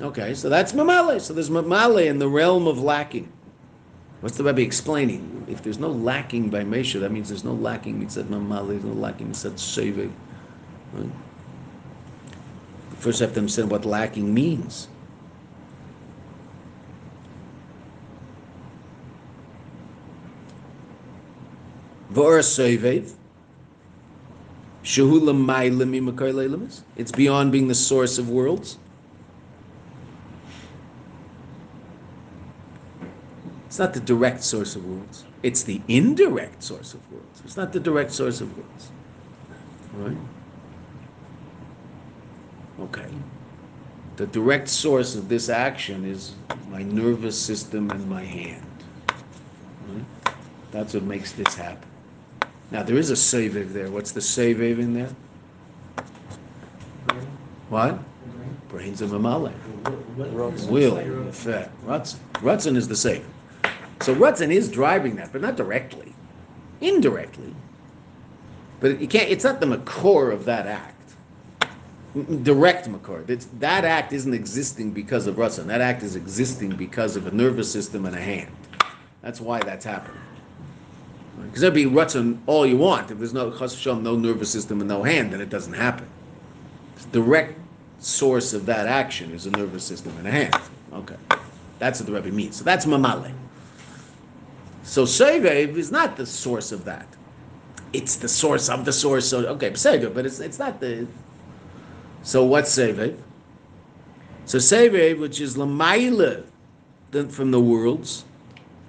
Okay, so that's Mamale. So there's Mamale in the realm of lacking. What's the Rebbe explaining? If there's no lacking by Mesha, that means there's no lacking mitzad mamali, there's no lacking mitzad sheve. Right? First, have to understand what lacking means. It's beyond being the source of worlds. It's not the direct source of worlds. It's the indirect source of worlds. It's not the direct source of worlds. Right? Okay. The direct source of this action is my nervous system and my hand. Right? That's what makes this happen. Now there is a seviv there. What's the seviv in there? What? Brains of Amalek. Will, effect. Rutzen. Rutzen is the same. So Rutzen is driving that, but not directly, indirectly. But you can't. It's not the makor of that act. Direct makor. It's, that act isn't existing because of Rutzen. That act is existing because of a nervous system and a hand. That's why that's happening. Because there'd be Rutzen all you want. If there's no no nervous system and no hand, then it doesn't happen. The direct source of that action is a nervous system and a hand. Okay. That's what the Rebbe means. So that's mamale. So Sevev is not the source of that. It's the source of the source. So okay, Sevev, but it's it's not the. So what's Sevev? So Sevev, which is Lamaila from the worlds,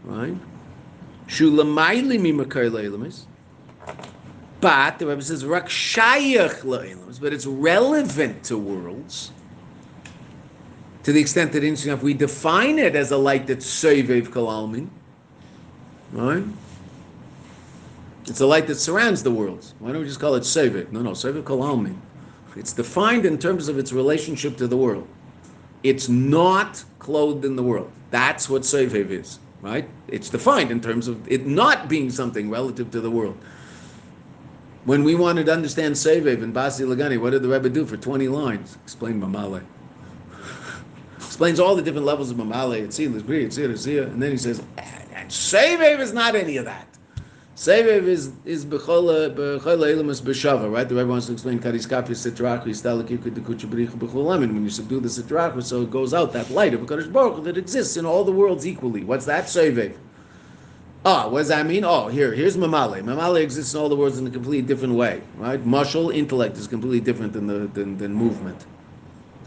right? But the Rebbe says Rak Shayach but it's relevant to worlds. To the extent that, if we define it as a light that's Sevev Kalalmin, Right? It's a light that surrounds the worlds. Why don't we just call it Sevit? No, no, Sevit Kolalmi. It's defined in terms of its relationship to the world. It's not clothed in the world. That's what Sevev is, right? It's defined in terms of it not being something relative to the world. When we wanted to understand Sevev and Basi Lagani, what did the Rebbe do for 20 lines? Explain Mamale. Explains all the different levels of Mamale, Etzil, Bri, Etzir, Etzir, and then he says, and Sevev is not any of that. Sevev is is bechol elamus b'shava, right? The Rebbe wants to explain kadis kafi sitrach yistalaki kudikuchu b'rich b'chol lamin. When you subdue the sitrach, so it goes out that light of Hakadosh Baruch that exists in all the worlds equally. What's that Sevev? Ah, what does that mean? Oh, here, here's Mamale. Mamale exists in all the worlds in a completely different way, right? Martial intellect is completely different than the than, than movement.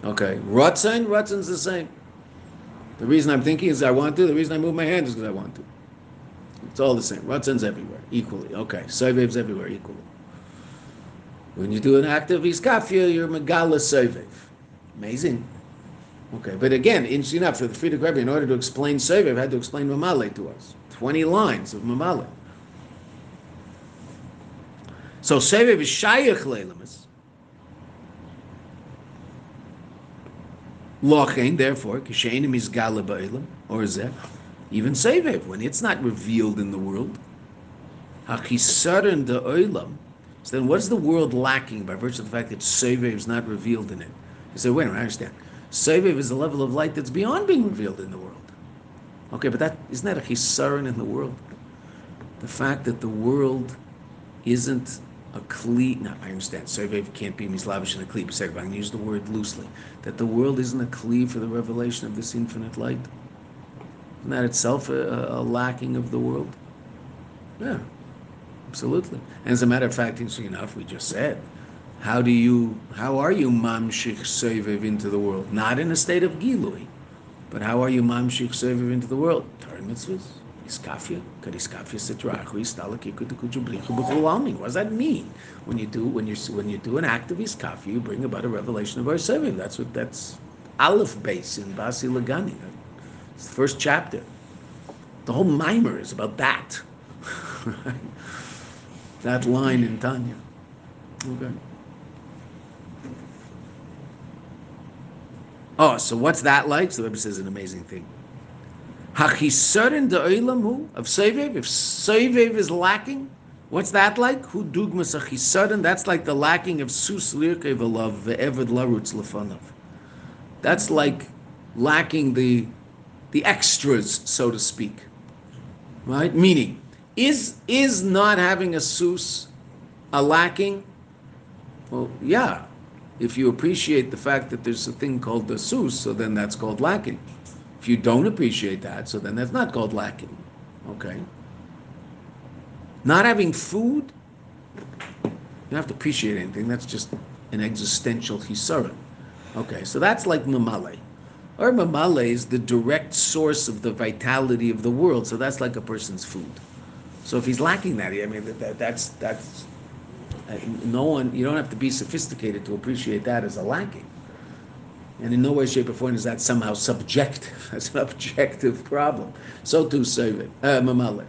Okay, Ratzin, Ratzin's the same. The reason I'm thinking is I want to. The reason I move my hand is because I want to. It's all the same. Ratzen's everywhere, equally. Okay, Soivev's everywhere, equally. When you do an act of Iskafia, you're Megala Soivev. Amazing. Okay, but again, interesting enough, for the Frierdiker Rebbe, in order to explain Soivev, had to explain Mamale to us. 20 lines of Mamale. So Soivev is Shayach Leilamis. Lochain, therefore, Kishenim is Gala or Zeh, even Sevev, when it's not revealed in the world. Hachisaran de Oilam. So then what is the world lacking by virtue of the fact that Sevev is not revealed in it? You say, wait a minute, I understand. Sevev is a level of light that's beyond being revealed in the world. Okay, but that isn't that a in the world? The fact that the world isn't a kli. No, I understand. Sovev can't be mislavish in a kli. But I'm going to use the word loosely. That the world isn't a kli for the revelation of this infinite light. Isn't that itself a, a lacking of the world? Yeah, absolutely. And as a matter of fact, interesting enough, we just said, how do you, how are you mamshich sovev into the world? Not in a state of gilui, but how are you mamshich sovev into the world? Torah mitzvahs, iskafia, kadiskafia sitrachu, istalakikudukujublichu b'chulalmi. What does that mean? When you do, when you when you do an act of iskafia, you bring about a revelation of our sovev. That's what that's aleph base in Basi Lagani. It's the first chapter. The whole mimer is about that. that line in Tanya. Okay. Oh, so what's that like? So the Rebbe says an amazing thing. Hachisarin de hu of Sevev. If Sevev is lacking, what's that like? Who dugmas achisarin? That's like the lacking of sus lirkev alav ve'eved larutz lefanov. That's like lacking the the extras, so to speak. Right? Meaning, is is not having a sus a lacking? Well, yeah, if you appreciate the fact that there's a thing called the sus, so then that's called lacking. If you don't appreciate that, so then that's not called lacking. Okay? Not having food, you don't have to appreciate anything. That's just an existential hisara. Okay, so that's like mamale. Or mamale is the direct source of the vitality of the world, so that's like a person's food. So if he's lacking that, I mean, that, that's that's uh, no one, you don't have to be sophisticated to appreciate that as a lacking. And in no way, shape, or form is that somehow subjective. That's an objective problem. So too, Seviv, uh, Mamale.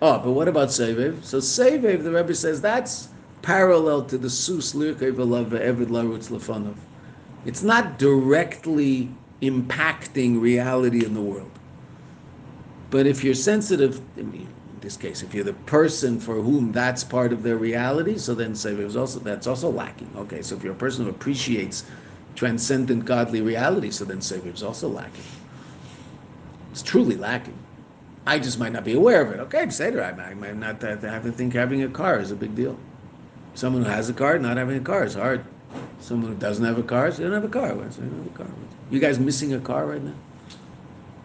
Oh, but what about Seviv? So Seviv, the Rebbe says, that's parallel to the Sus Lirkei V'Lav Ve'evid Larutz Lefanov. It's not directly impacting reality in the world. But if you're sensitive, I mean, in this case, if you're the person for whom that's part of their reality, so then say it was also that's also lacking. Okay, so if you're a person who appreciates transcendent godly reality, so then Savior is also lacking. It's truly lacking. I just might not be aware of it. Okay, Seder, I might not have to think having a car is a big deal. Someone who has a car, not having a car is hard. Someone who doesn't have a car, so they don't have a car. Why they don't have a car? You guys missing a car right now?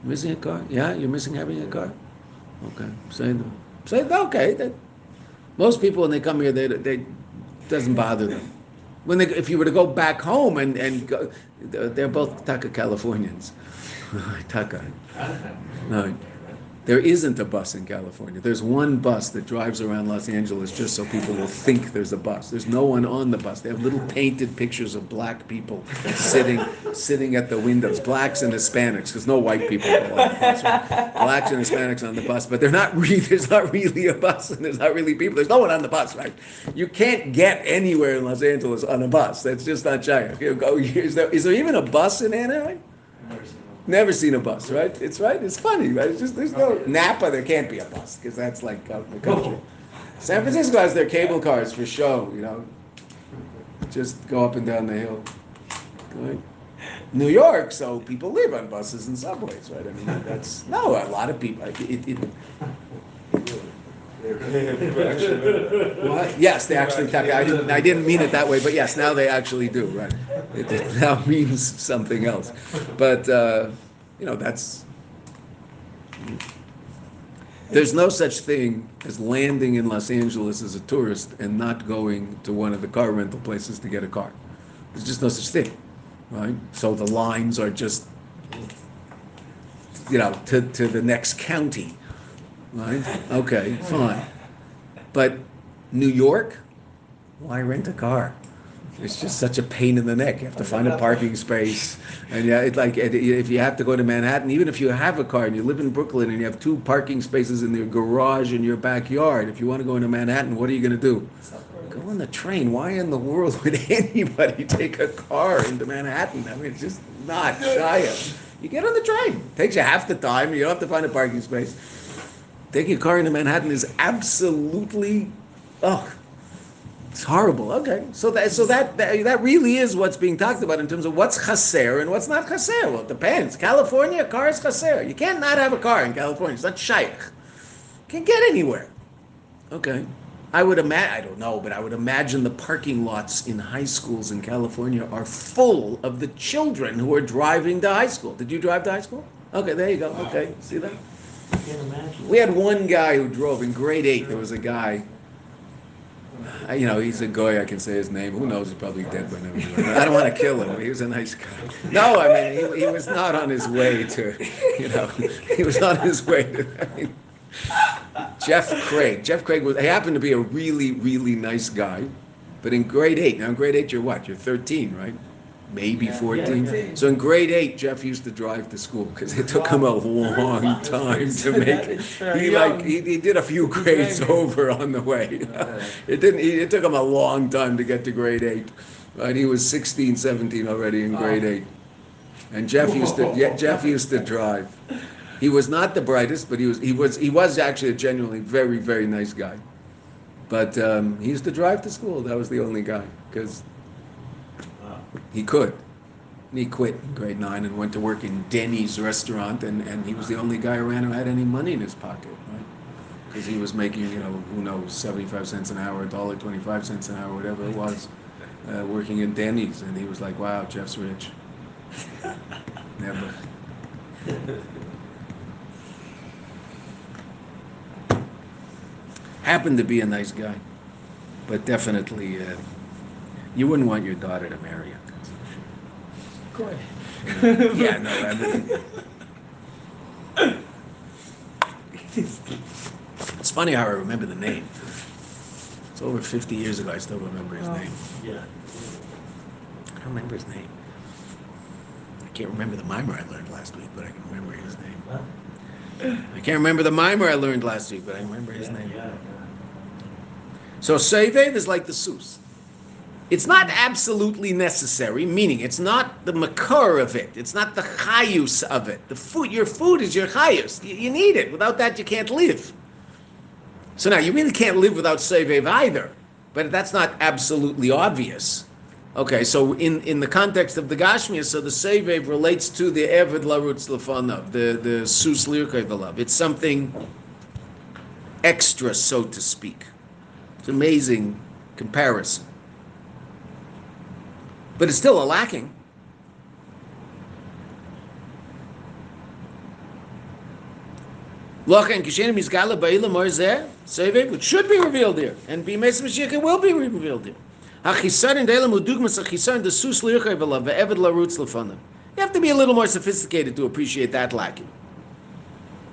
Missing a car? Yeah, you're missing having a car. Okay, say say okay. That, most people when they come here, they they doesn't bother them. When they, if you were to go back home and and go, they're both Taka Californians. Taka. No. There isn't a bus in California. There's one bus that drives around Los Angeles just so people will think there's a bus. There's no one on the bus. They have little painted pictures of black people sitting sitting at the windows, blacks and Hispanics, because no white people go on the bus. Right? Blacks and Hispanics on the bus, but they're not really. There's not really a bus, and there's not really people. There's no one on the bus, right? You can't get anywhere in Los Angeles on a bus. That's just not China. Is there, is there even a bus in Anaheim? Never seen a bus, right? It's right. It's funny, right? It's just there's no Napa. There can't be a bus because that's like out in the country. San Francisco has their cable cars for show, you know. Just go up and down the hill. Right? New York, so people live on buses and subways, right? I mean, that's no. A lot of people. It, it, what? Yes, they actually. I didn't. I didn't mean it that way, but yes, now they actually do. Right? It now means something else. But uh, you know, that's. There's no such thing as landing in Los Angeles as a tourist and not going to one of the car rental places to get a car. There's just no such thing, right? So the lines are just, you know, to, to the next county right? Okay, fine. But New York, why rent a car? It's just such a pain in the neck. You have to find a parking space, and yeah, it's like if you have to go to Manhattan, even if you have a car and you live in Brooklyn and you have two parking spaces in your garage in your backyard, if you want to go into Manhattan, what are you going to do? Go on the train. Why in the world would anybody take a car into Manhattan? I mean, it's just not Shia. You get on the train. It takes you half the time. You don't have to find a parking space. Taking a car into Manhattan is absolutely, oh, it's horrible. Okay, so that so that, that that really is what's being talked about in terms of what's chaser and what's not chaser. Well, it depends. California, car is chaser. You can't not have a car in California. It's not shaykh. Can't get anywhere. Okay, I would imagine, I don't know, but I would imagine the parking lots in high schools in California are full of the children who are driving to high school. Did you drive to high school? Okay, there you go. Okay, see that? Imagine. We had one guy who drove in grade eight. There was a guy. You know, he's a guy. I can say his name. Who knows? He's probably dead by now. I don't want to kill him. He was a nice guy. No, I mean, he, he was not on his way to, you know, he was on his way to. I mean, Jeff Craig. Jeff Craig was. He happened to be a really, really nice guy, but in grade eight. Now, in grade eight, you're what? You're 13, right? Maybe Yeah. 14. Yeah. So in grade eight, Jeff used to drive to school because it took him a long time to make. Very He like he, he did a few grades over on the way. It didn't. He, it took him a long time to get to grade eight, and he was 16, 17 already in grade Oh. eight. And Jeff used to. Yeah, Jeff used to drive. He was not the brightest, but he was. He was. He was actually a genuinely very, very nice guy. But um, he used to drive to school. That was the only guy because Wow. He could. And he quit in grade nine and went to work in Denny's restaurant, and, and he was the only guy around who had any money in his pocket, right? Because he was making, you know, who knows, 75 cents an hour, a dollar 25 cents an hour, whatever it was, uh, working in Denny's. And he was like, wow, Jeff's rich. Never. Happened to be a nice guy, but definitely, uh, you wouldn't want your daughter to marry him. Go ahead. Yeah, no, I mean, it's funny how I remember the name. It's over 50 years ago, I still remember his Oh. name. Yeah. I don't remember his name. I can't remember the mimer I learned last week, but I can remember his name. Huh? I can't remember the mimer I learned last week, but I remember his Yeah, name. yeah, So Sevev is like the sus. It's not absolutely necessary, meaning it's not the makar of it. It's not the chayus of it. The food, your food is your chayus. You, you need it. Without that, you can't live. So now you really can't live without Sevev either, but that's not absolutely obvious. Okay, so in, in the context of the Gashmia, so the Sevev relates to the Eved Larutz Lefanav, the, the Sus Lirkei. It's something extra, so to speak. It's amazing comparison. But it's still a lacking. Which should be revealed here. And b'mes Mashiach, it will be revealed here. You have to be a little more sophisticated to appreciate that lacking.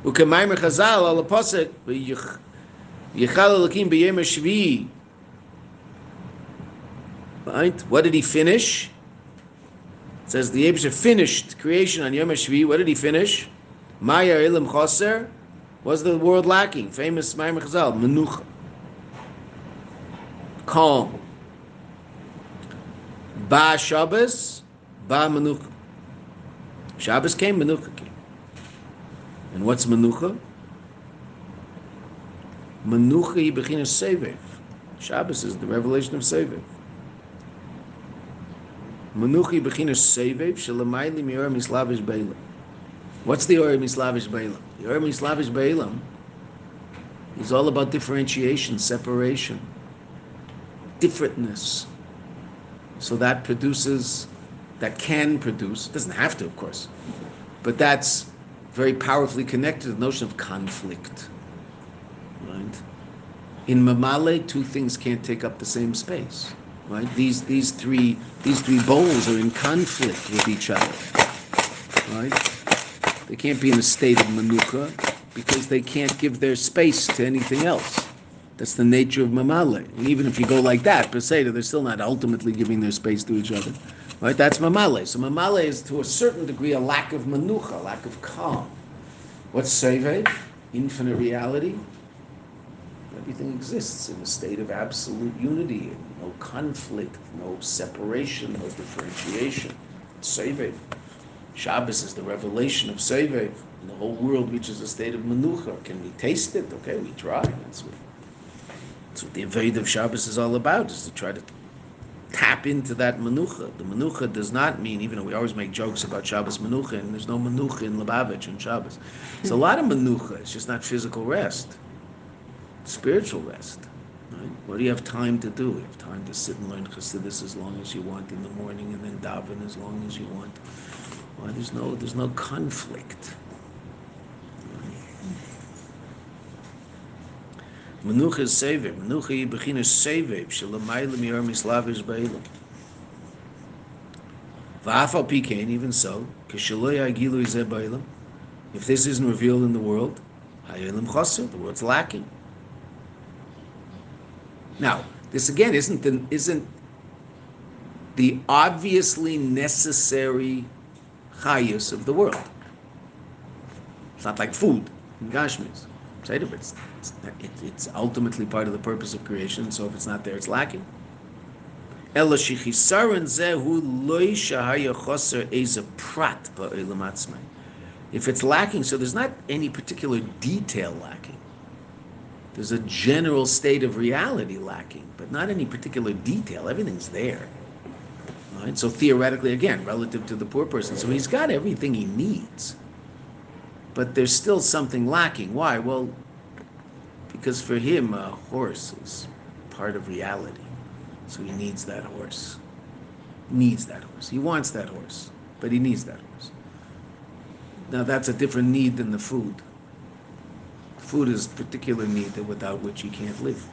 Ukemaymer chazal al aposek, v'yichal elakim b'yem hashvi'i, Right? What did he finish? It says the Abisha finished creation on Yom HaShvi. What did he finish? Maya Ilim Choser. Was the world lacking? Famous Maimon Chazal. Menucha. Calm. Ba Shabbos. Ba Menucha. Shabbos came, Menucha came. And what's Menucha? Menucha Yibechinas Sevev. Shabbos is the revelation of Sevev. Sevev beilam. What's the or mislavish beilam? The or mislavish beilam is all about differentiation, separation, differentness. So that produces, that can produce, doesn't have to, of course, but that's very powerfully connected to the notion of conflict. Right? In Mamale, two things can't take up the same space. Right? These these three these three bowls are in conflict with each other. Right? They can't be in a state of manuka because they can't give their space to anything else. That's the nature of mamale. And even if you go like that, Peseda, they're still not ultimately giving their space to each other. Right? That's mamale. So mamale is to a certain degree a lack of manucha, lack of calm. What's seve? Infinite reality. Everything exists in a state of absolute unity, no conflict, no separation, no differentiation. Sevev. Shabbos is the revelation of Sevev. The whole world reaches a state of Menucha. Can we taste it? Okay, we try. That's what, that's what the Aved of Shabbos is all about, is to try to tap into that Menucha. The Menucha does not mean, even though we always make jokes about Shabbos Menucha, and there's no Menucha in Lubavitch and Shabbos. It's a lot of Menucha, it's just not physical rest spiritual rest. Right? What do you have time to do? You have time to sit and learn Chassidus as long as you want in the morning, and then daven as long as you want. Why? There's no there's no conflict. Menucha is sevev. Menucha yi bechina sevev shelamayla miyor mislavish ba'elam. V'af al pikein, even so, k'sheloi hagilu izeh ba'elam. If this isn't revealed in the world, hayelim chaser, the world's lacking. Now, this again isn't the, isn't the obviously necessary chayus of the world. It's not like food in Gashmis. It's, it's, it's ultimately part of the purpose of creation. So if it's not there, it's lacking. If it's lacking, so there's not any particular detail lacking. There's a general state of reality lacking, but not any particular detail. Everything's there. Right? So theoretically, again, relative to the poor person, so he's got everything he needs. But there's still something lacking. Why? Well, because for him, a horse is part of reality. So he needs that horse. Needs that horse. He wants that horse, but he needs that horse. Now that's a different need than the food. Food is particular need without which he can't live.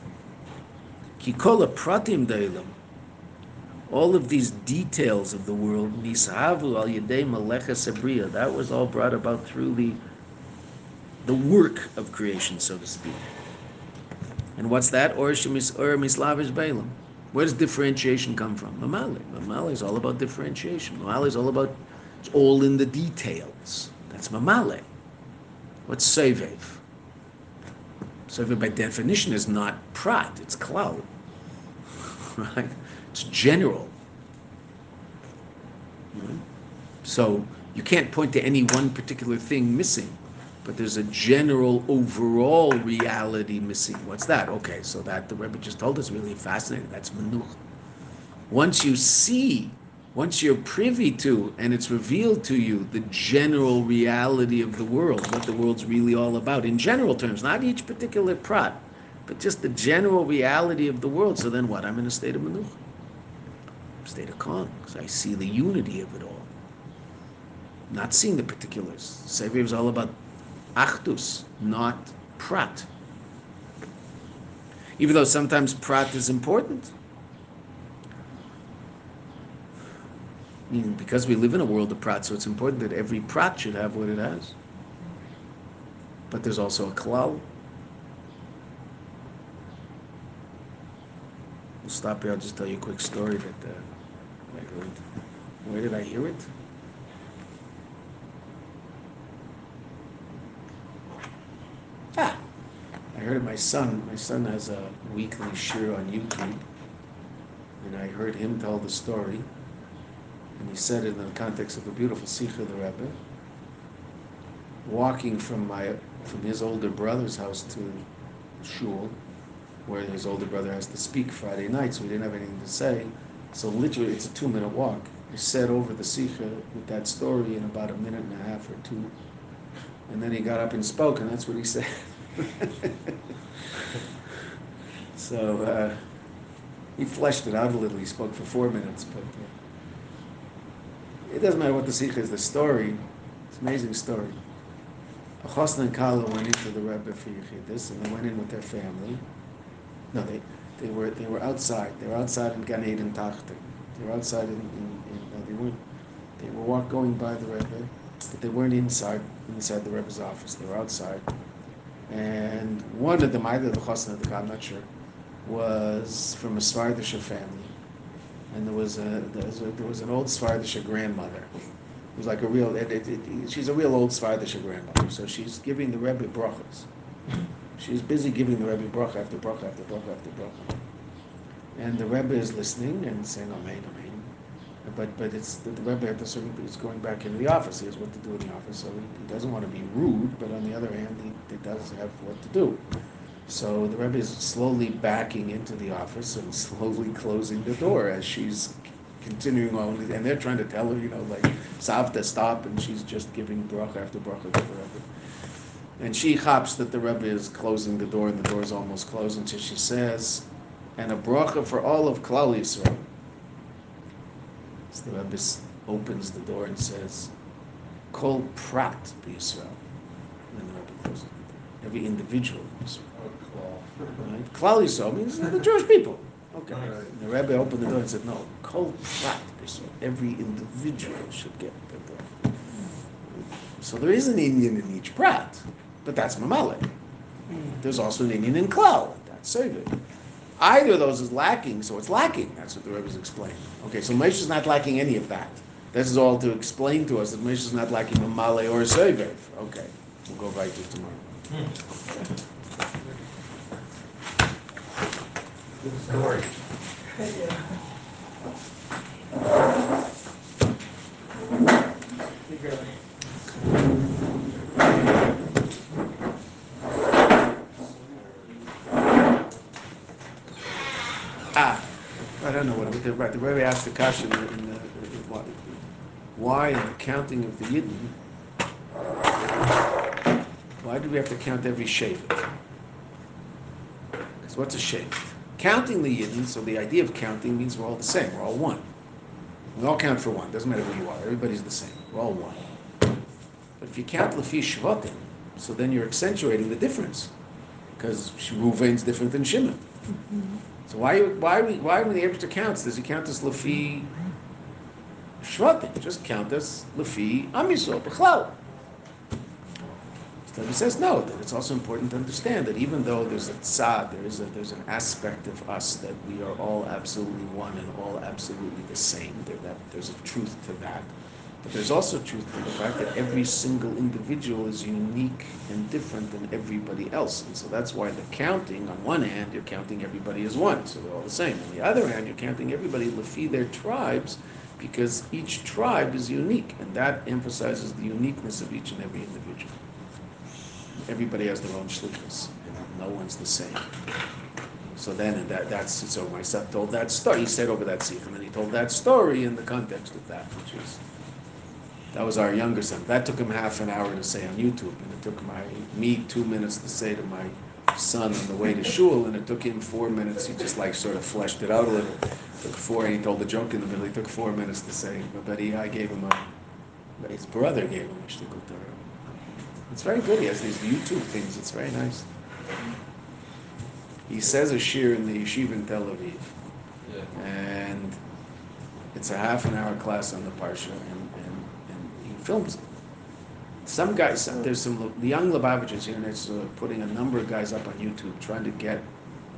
Kikola pratim dailam. All of these details of the world, nishavu al yedei malecha sabriya, that was all brought about through the the work of creation, so to speak. And what's that? Or mislavish bailam. Where does differentiation come from? Mamale. Mamale is all about differentiation. Mamale is all about, it's all in the details. That's mamale. What's sevev? Sevev by definition is not prat, it's cloud. Right? It's general. Right? So you can't point to any one particular thing missing, but there's a general overall reality missing. What's that? Okay, so that the Rebbe just told us really fascinating. That's manuch. Once you see, once you're privy to, and it's revealed to you the general reality of the world, what the world's really all about, in general terms, not each particular prat, but just the general reality of the world. So then what? I'm in a state of manuch, state of calm, because I see the unity of it all. Not seeing the particulars. Sevev is all about achdus, not prat. Even though sometimes prat is important. Because we live in a world of prat, so it's important that every prat should have what it has. But there's also a klal. We'll stop here. I'll just tell you a quick story that uh, I heard. Where did I hear it? Ah, I heard it. My son. My son has a weekly shiur on YouTube, and I heard him tell the story. And he said it in the context of a beautiful sikh of the Rebbe. Walking from my from his older brother's house to shul, where his older brother has to speak Friday night, so we didn't have anything to say. So literally, it's a two-minute walk. He said over the sikha with that story in about a minute and a half or two, and then he got up and spoke, and that's what he said. so uh, he fleshed it out a little. He spoke for four minutes, but uh, it doesn't matter what the sikha is. The story, it's an amazing story. Chosna and kala went into the Rebbe for Yechidus, and they went in with their family. No, they, they were they were outside. They were outside in Gan Eden Tachte. They were outside in, in, in no, they weren't they were walk, going by the Rebbe, but they weren't inside inside the Rebbe's office. They were outside. And one of them, either the Chosna or the God, I'm not sure, was from a Svardisha family. And there was a there was, a, there was an old Svardisha grandmother. Was like a real, it, it, it, she's a real old Svardisha grandmother. So she's giving the Rebbe brachas. She was busy giving the Rebbe bracha after bracha after bracha after bracha. And the Rebbe is listening and saying, Amen, Amen. But but it's the, the Rebbe at the certain is going back into the office. He has what to do in the office, so he, he doesn't want to be rude. But on the other hand, he, he does have what to do. So the Rebbe is slowly backing into the office and slowly closing the door as she's continuing on. And they're trying to tell her, you know, like Savta, stop, and she's just giving bracha after bracha to the Rebbe. And she hops that the Rebbe is closing the door, and the door is almost closing, so she says, and a bracha for all of Klal Yisrael. So the Rebbe opens the door and says, Kol Prat B'Yisrael. And then the Rebbe closes the door. Every individual in Yisrael. Right? Klal Yisrael means the Jewish people. Okay. And the Rebbe opened the door and said, no, Kol Prat. Every individual should get the. So there is an inyan in each Prat, but that's Mamale. There's also an inyan in Klal, that's Sevev. Either of those is lacking, so it's lacking. That's what the Rebbe is explaining. Okay, so Moshe is not lacking any of that. This is all to explain to us that Moshe is not lacking a Male or a. Okay, we'll go right to it tomorrow. Hmm. Good story. Ah, I don't know what, it- right, the Rebbe asked the question in the, in the- why- in the counting of the Yidden, why do we have to count every Shevet? Because what's a Shevet? Counting the Yidden, so the idea of counting means we're all the same, we're all one. We all count for one, doesn't matter who you are, everybody's the same, we're all one. But if you count Lefi Shvatim, so then you're accentuating the difference, because Reuven's different than Shimon. So why, why, we, why when the Abishter counts, does he count as Lefi Shvatim? Just count as Lefi Am Yisrael, B'chlal. So he says no, that it's also important to understand that even though there's a tzad, there is a, there's an aspect of us that we are all absolutely one and all absolutely the same. There, that, there's a truth to that. But there's also truth to the fact that every single individual is unique and different than everybody else. And so that's why the counting, on one hand, you're counting everybody as one, so they're all the same. On the other hand, you're counting everybody lefi their tribes, because each tribe is unique, and that emphasizes the uniqueness of each and every individual. Everybody has their own shlichus, and no one's the same. So then, that, that's so my son told that story. He said over that seat, and then he told that story in the context of that, which is that was our younger son. That took him half an hour to say on YouTube, and it took my me two minutes to say to my son on the way to shul, and it took him four minutes. He just like sort of fleshed it out a little. took four, and he told the joke in the middle. He took four minutes to say, but he, I gave him a, but his brother gave him a shtickle Torah. It's very good. He has these YouTube things. It's very nice. He says a shiur in the yeshiva in Tel Aviv and it's a half an hour class on the parsha, and, and, and he films it. Some guys, there's some the young Lubavitchers here, and it's uh, putting a number of guys up on YouTube trying to get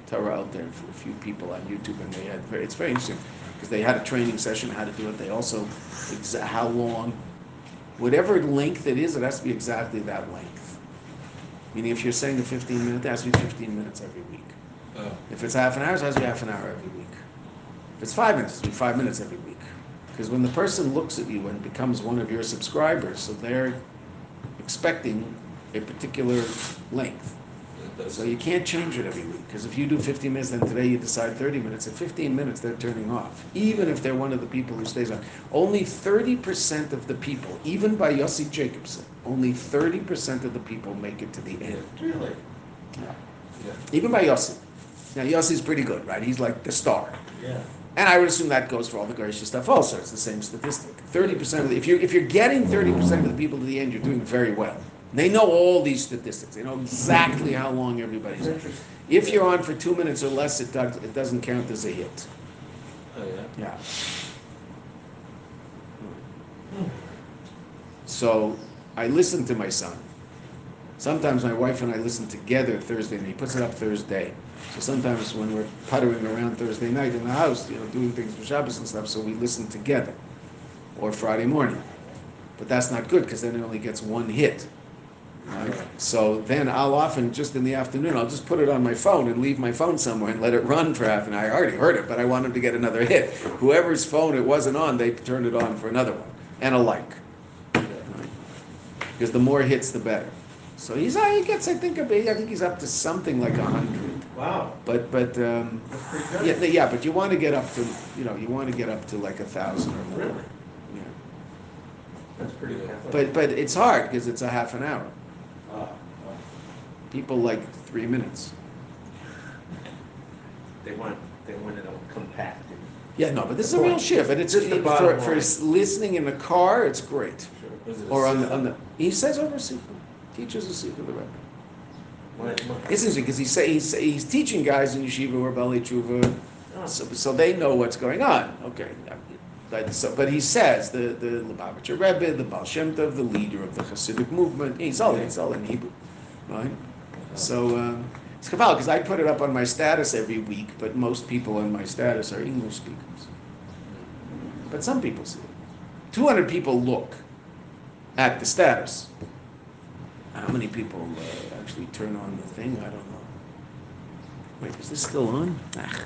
Torah out there for a few people on YouTube, and they had very, it's very interesting because they had a training session how to do it. They also exa- how long, whatever length it is, it has to be exactly that length. Meaning, if you're saying the 15 minutes, it has to be 15 minutes every week. Oh, If it's half an hour, it has to be half an hour every week. If it's five minutes, it'll be five minutes every week. Because when the person looks at you and becomes one of your subscribers, so they're expecting a particular length. So you can't change it every week. Because if you do 15 minutes, then today you decide 30 minutes. At 15 minutes, they're turning off. Even if they're one of the people who stays on. Only 30% of the people, even by Yossi Jacobson, only 30% of the people make it to the end. Really? yeah. Even by Yossi. Now, Yossi's pretty good, right? He's like the star. Yeah. And I would assume that goes for all the gracious stuff also. It's the same statistic. Thirty percent of the, if you're if you're getting thirty percent of the people to the end, you're doing very well. They know all these statistics. They know exactly how long everybody's on. If you're on for two minutes or less, it does it doesn't count as a hit. Oh, yeah. Yeah. So I listen to my son. Sometimes my wife and I listen together Thursday, and he puts it up Thursday. So sometimes when we're puttering around Thursday night in the house, you know, doing things for Shabbos and stuff, so we listen together, or Friday morning. But that's not good because then it only gets one hit. Right? So then I'll often just in the afternoon I'll just put it on my phone and leave my phone somewhere and let it run for half an hour. I already heard it, but I want him to get another hit. Whoever's phone it wasn't on, they turned it on for another one and a like. Because the more hits, the better. So he's uh, he gets I think a bit, I think he's up to something like a hundred. Wow, But but um, that's pretty good. yeah yeah but you want to get up to you know you want to get up to like a thousand or more. Really? Yeah. That's pretty good. But but it's hard because it's a half an hour. People like three minutes. They want, they want it all compacted. Yeah, no, but this is a real shift, and it's, Just the for, bottom for line. s- listening in the car, it's great. Sure. It a Or on the, on the, he says over Sifu, teaches a Sifu the Rebbe. When- when- It's interesting, because he's, say- he's, he's teaching guys in yeshiva are Baalei Teshuva, Oh, so, so they know what's going on, okay. But, so, but he says, the, the Lubavitcher Rebbe, the Baal Shem Tov, the leader of the Hasidic movement, he's all, he's all in Hebrew, right? So, um, it's Chaval, because I put it up on my status every week, but most people on my status are English speakers. But some people see it. Two hundred people look at the status. How many people uh, actually turn on the thing? I don't know. Wait, is this still on? Ah.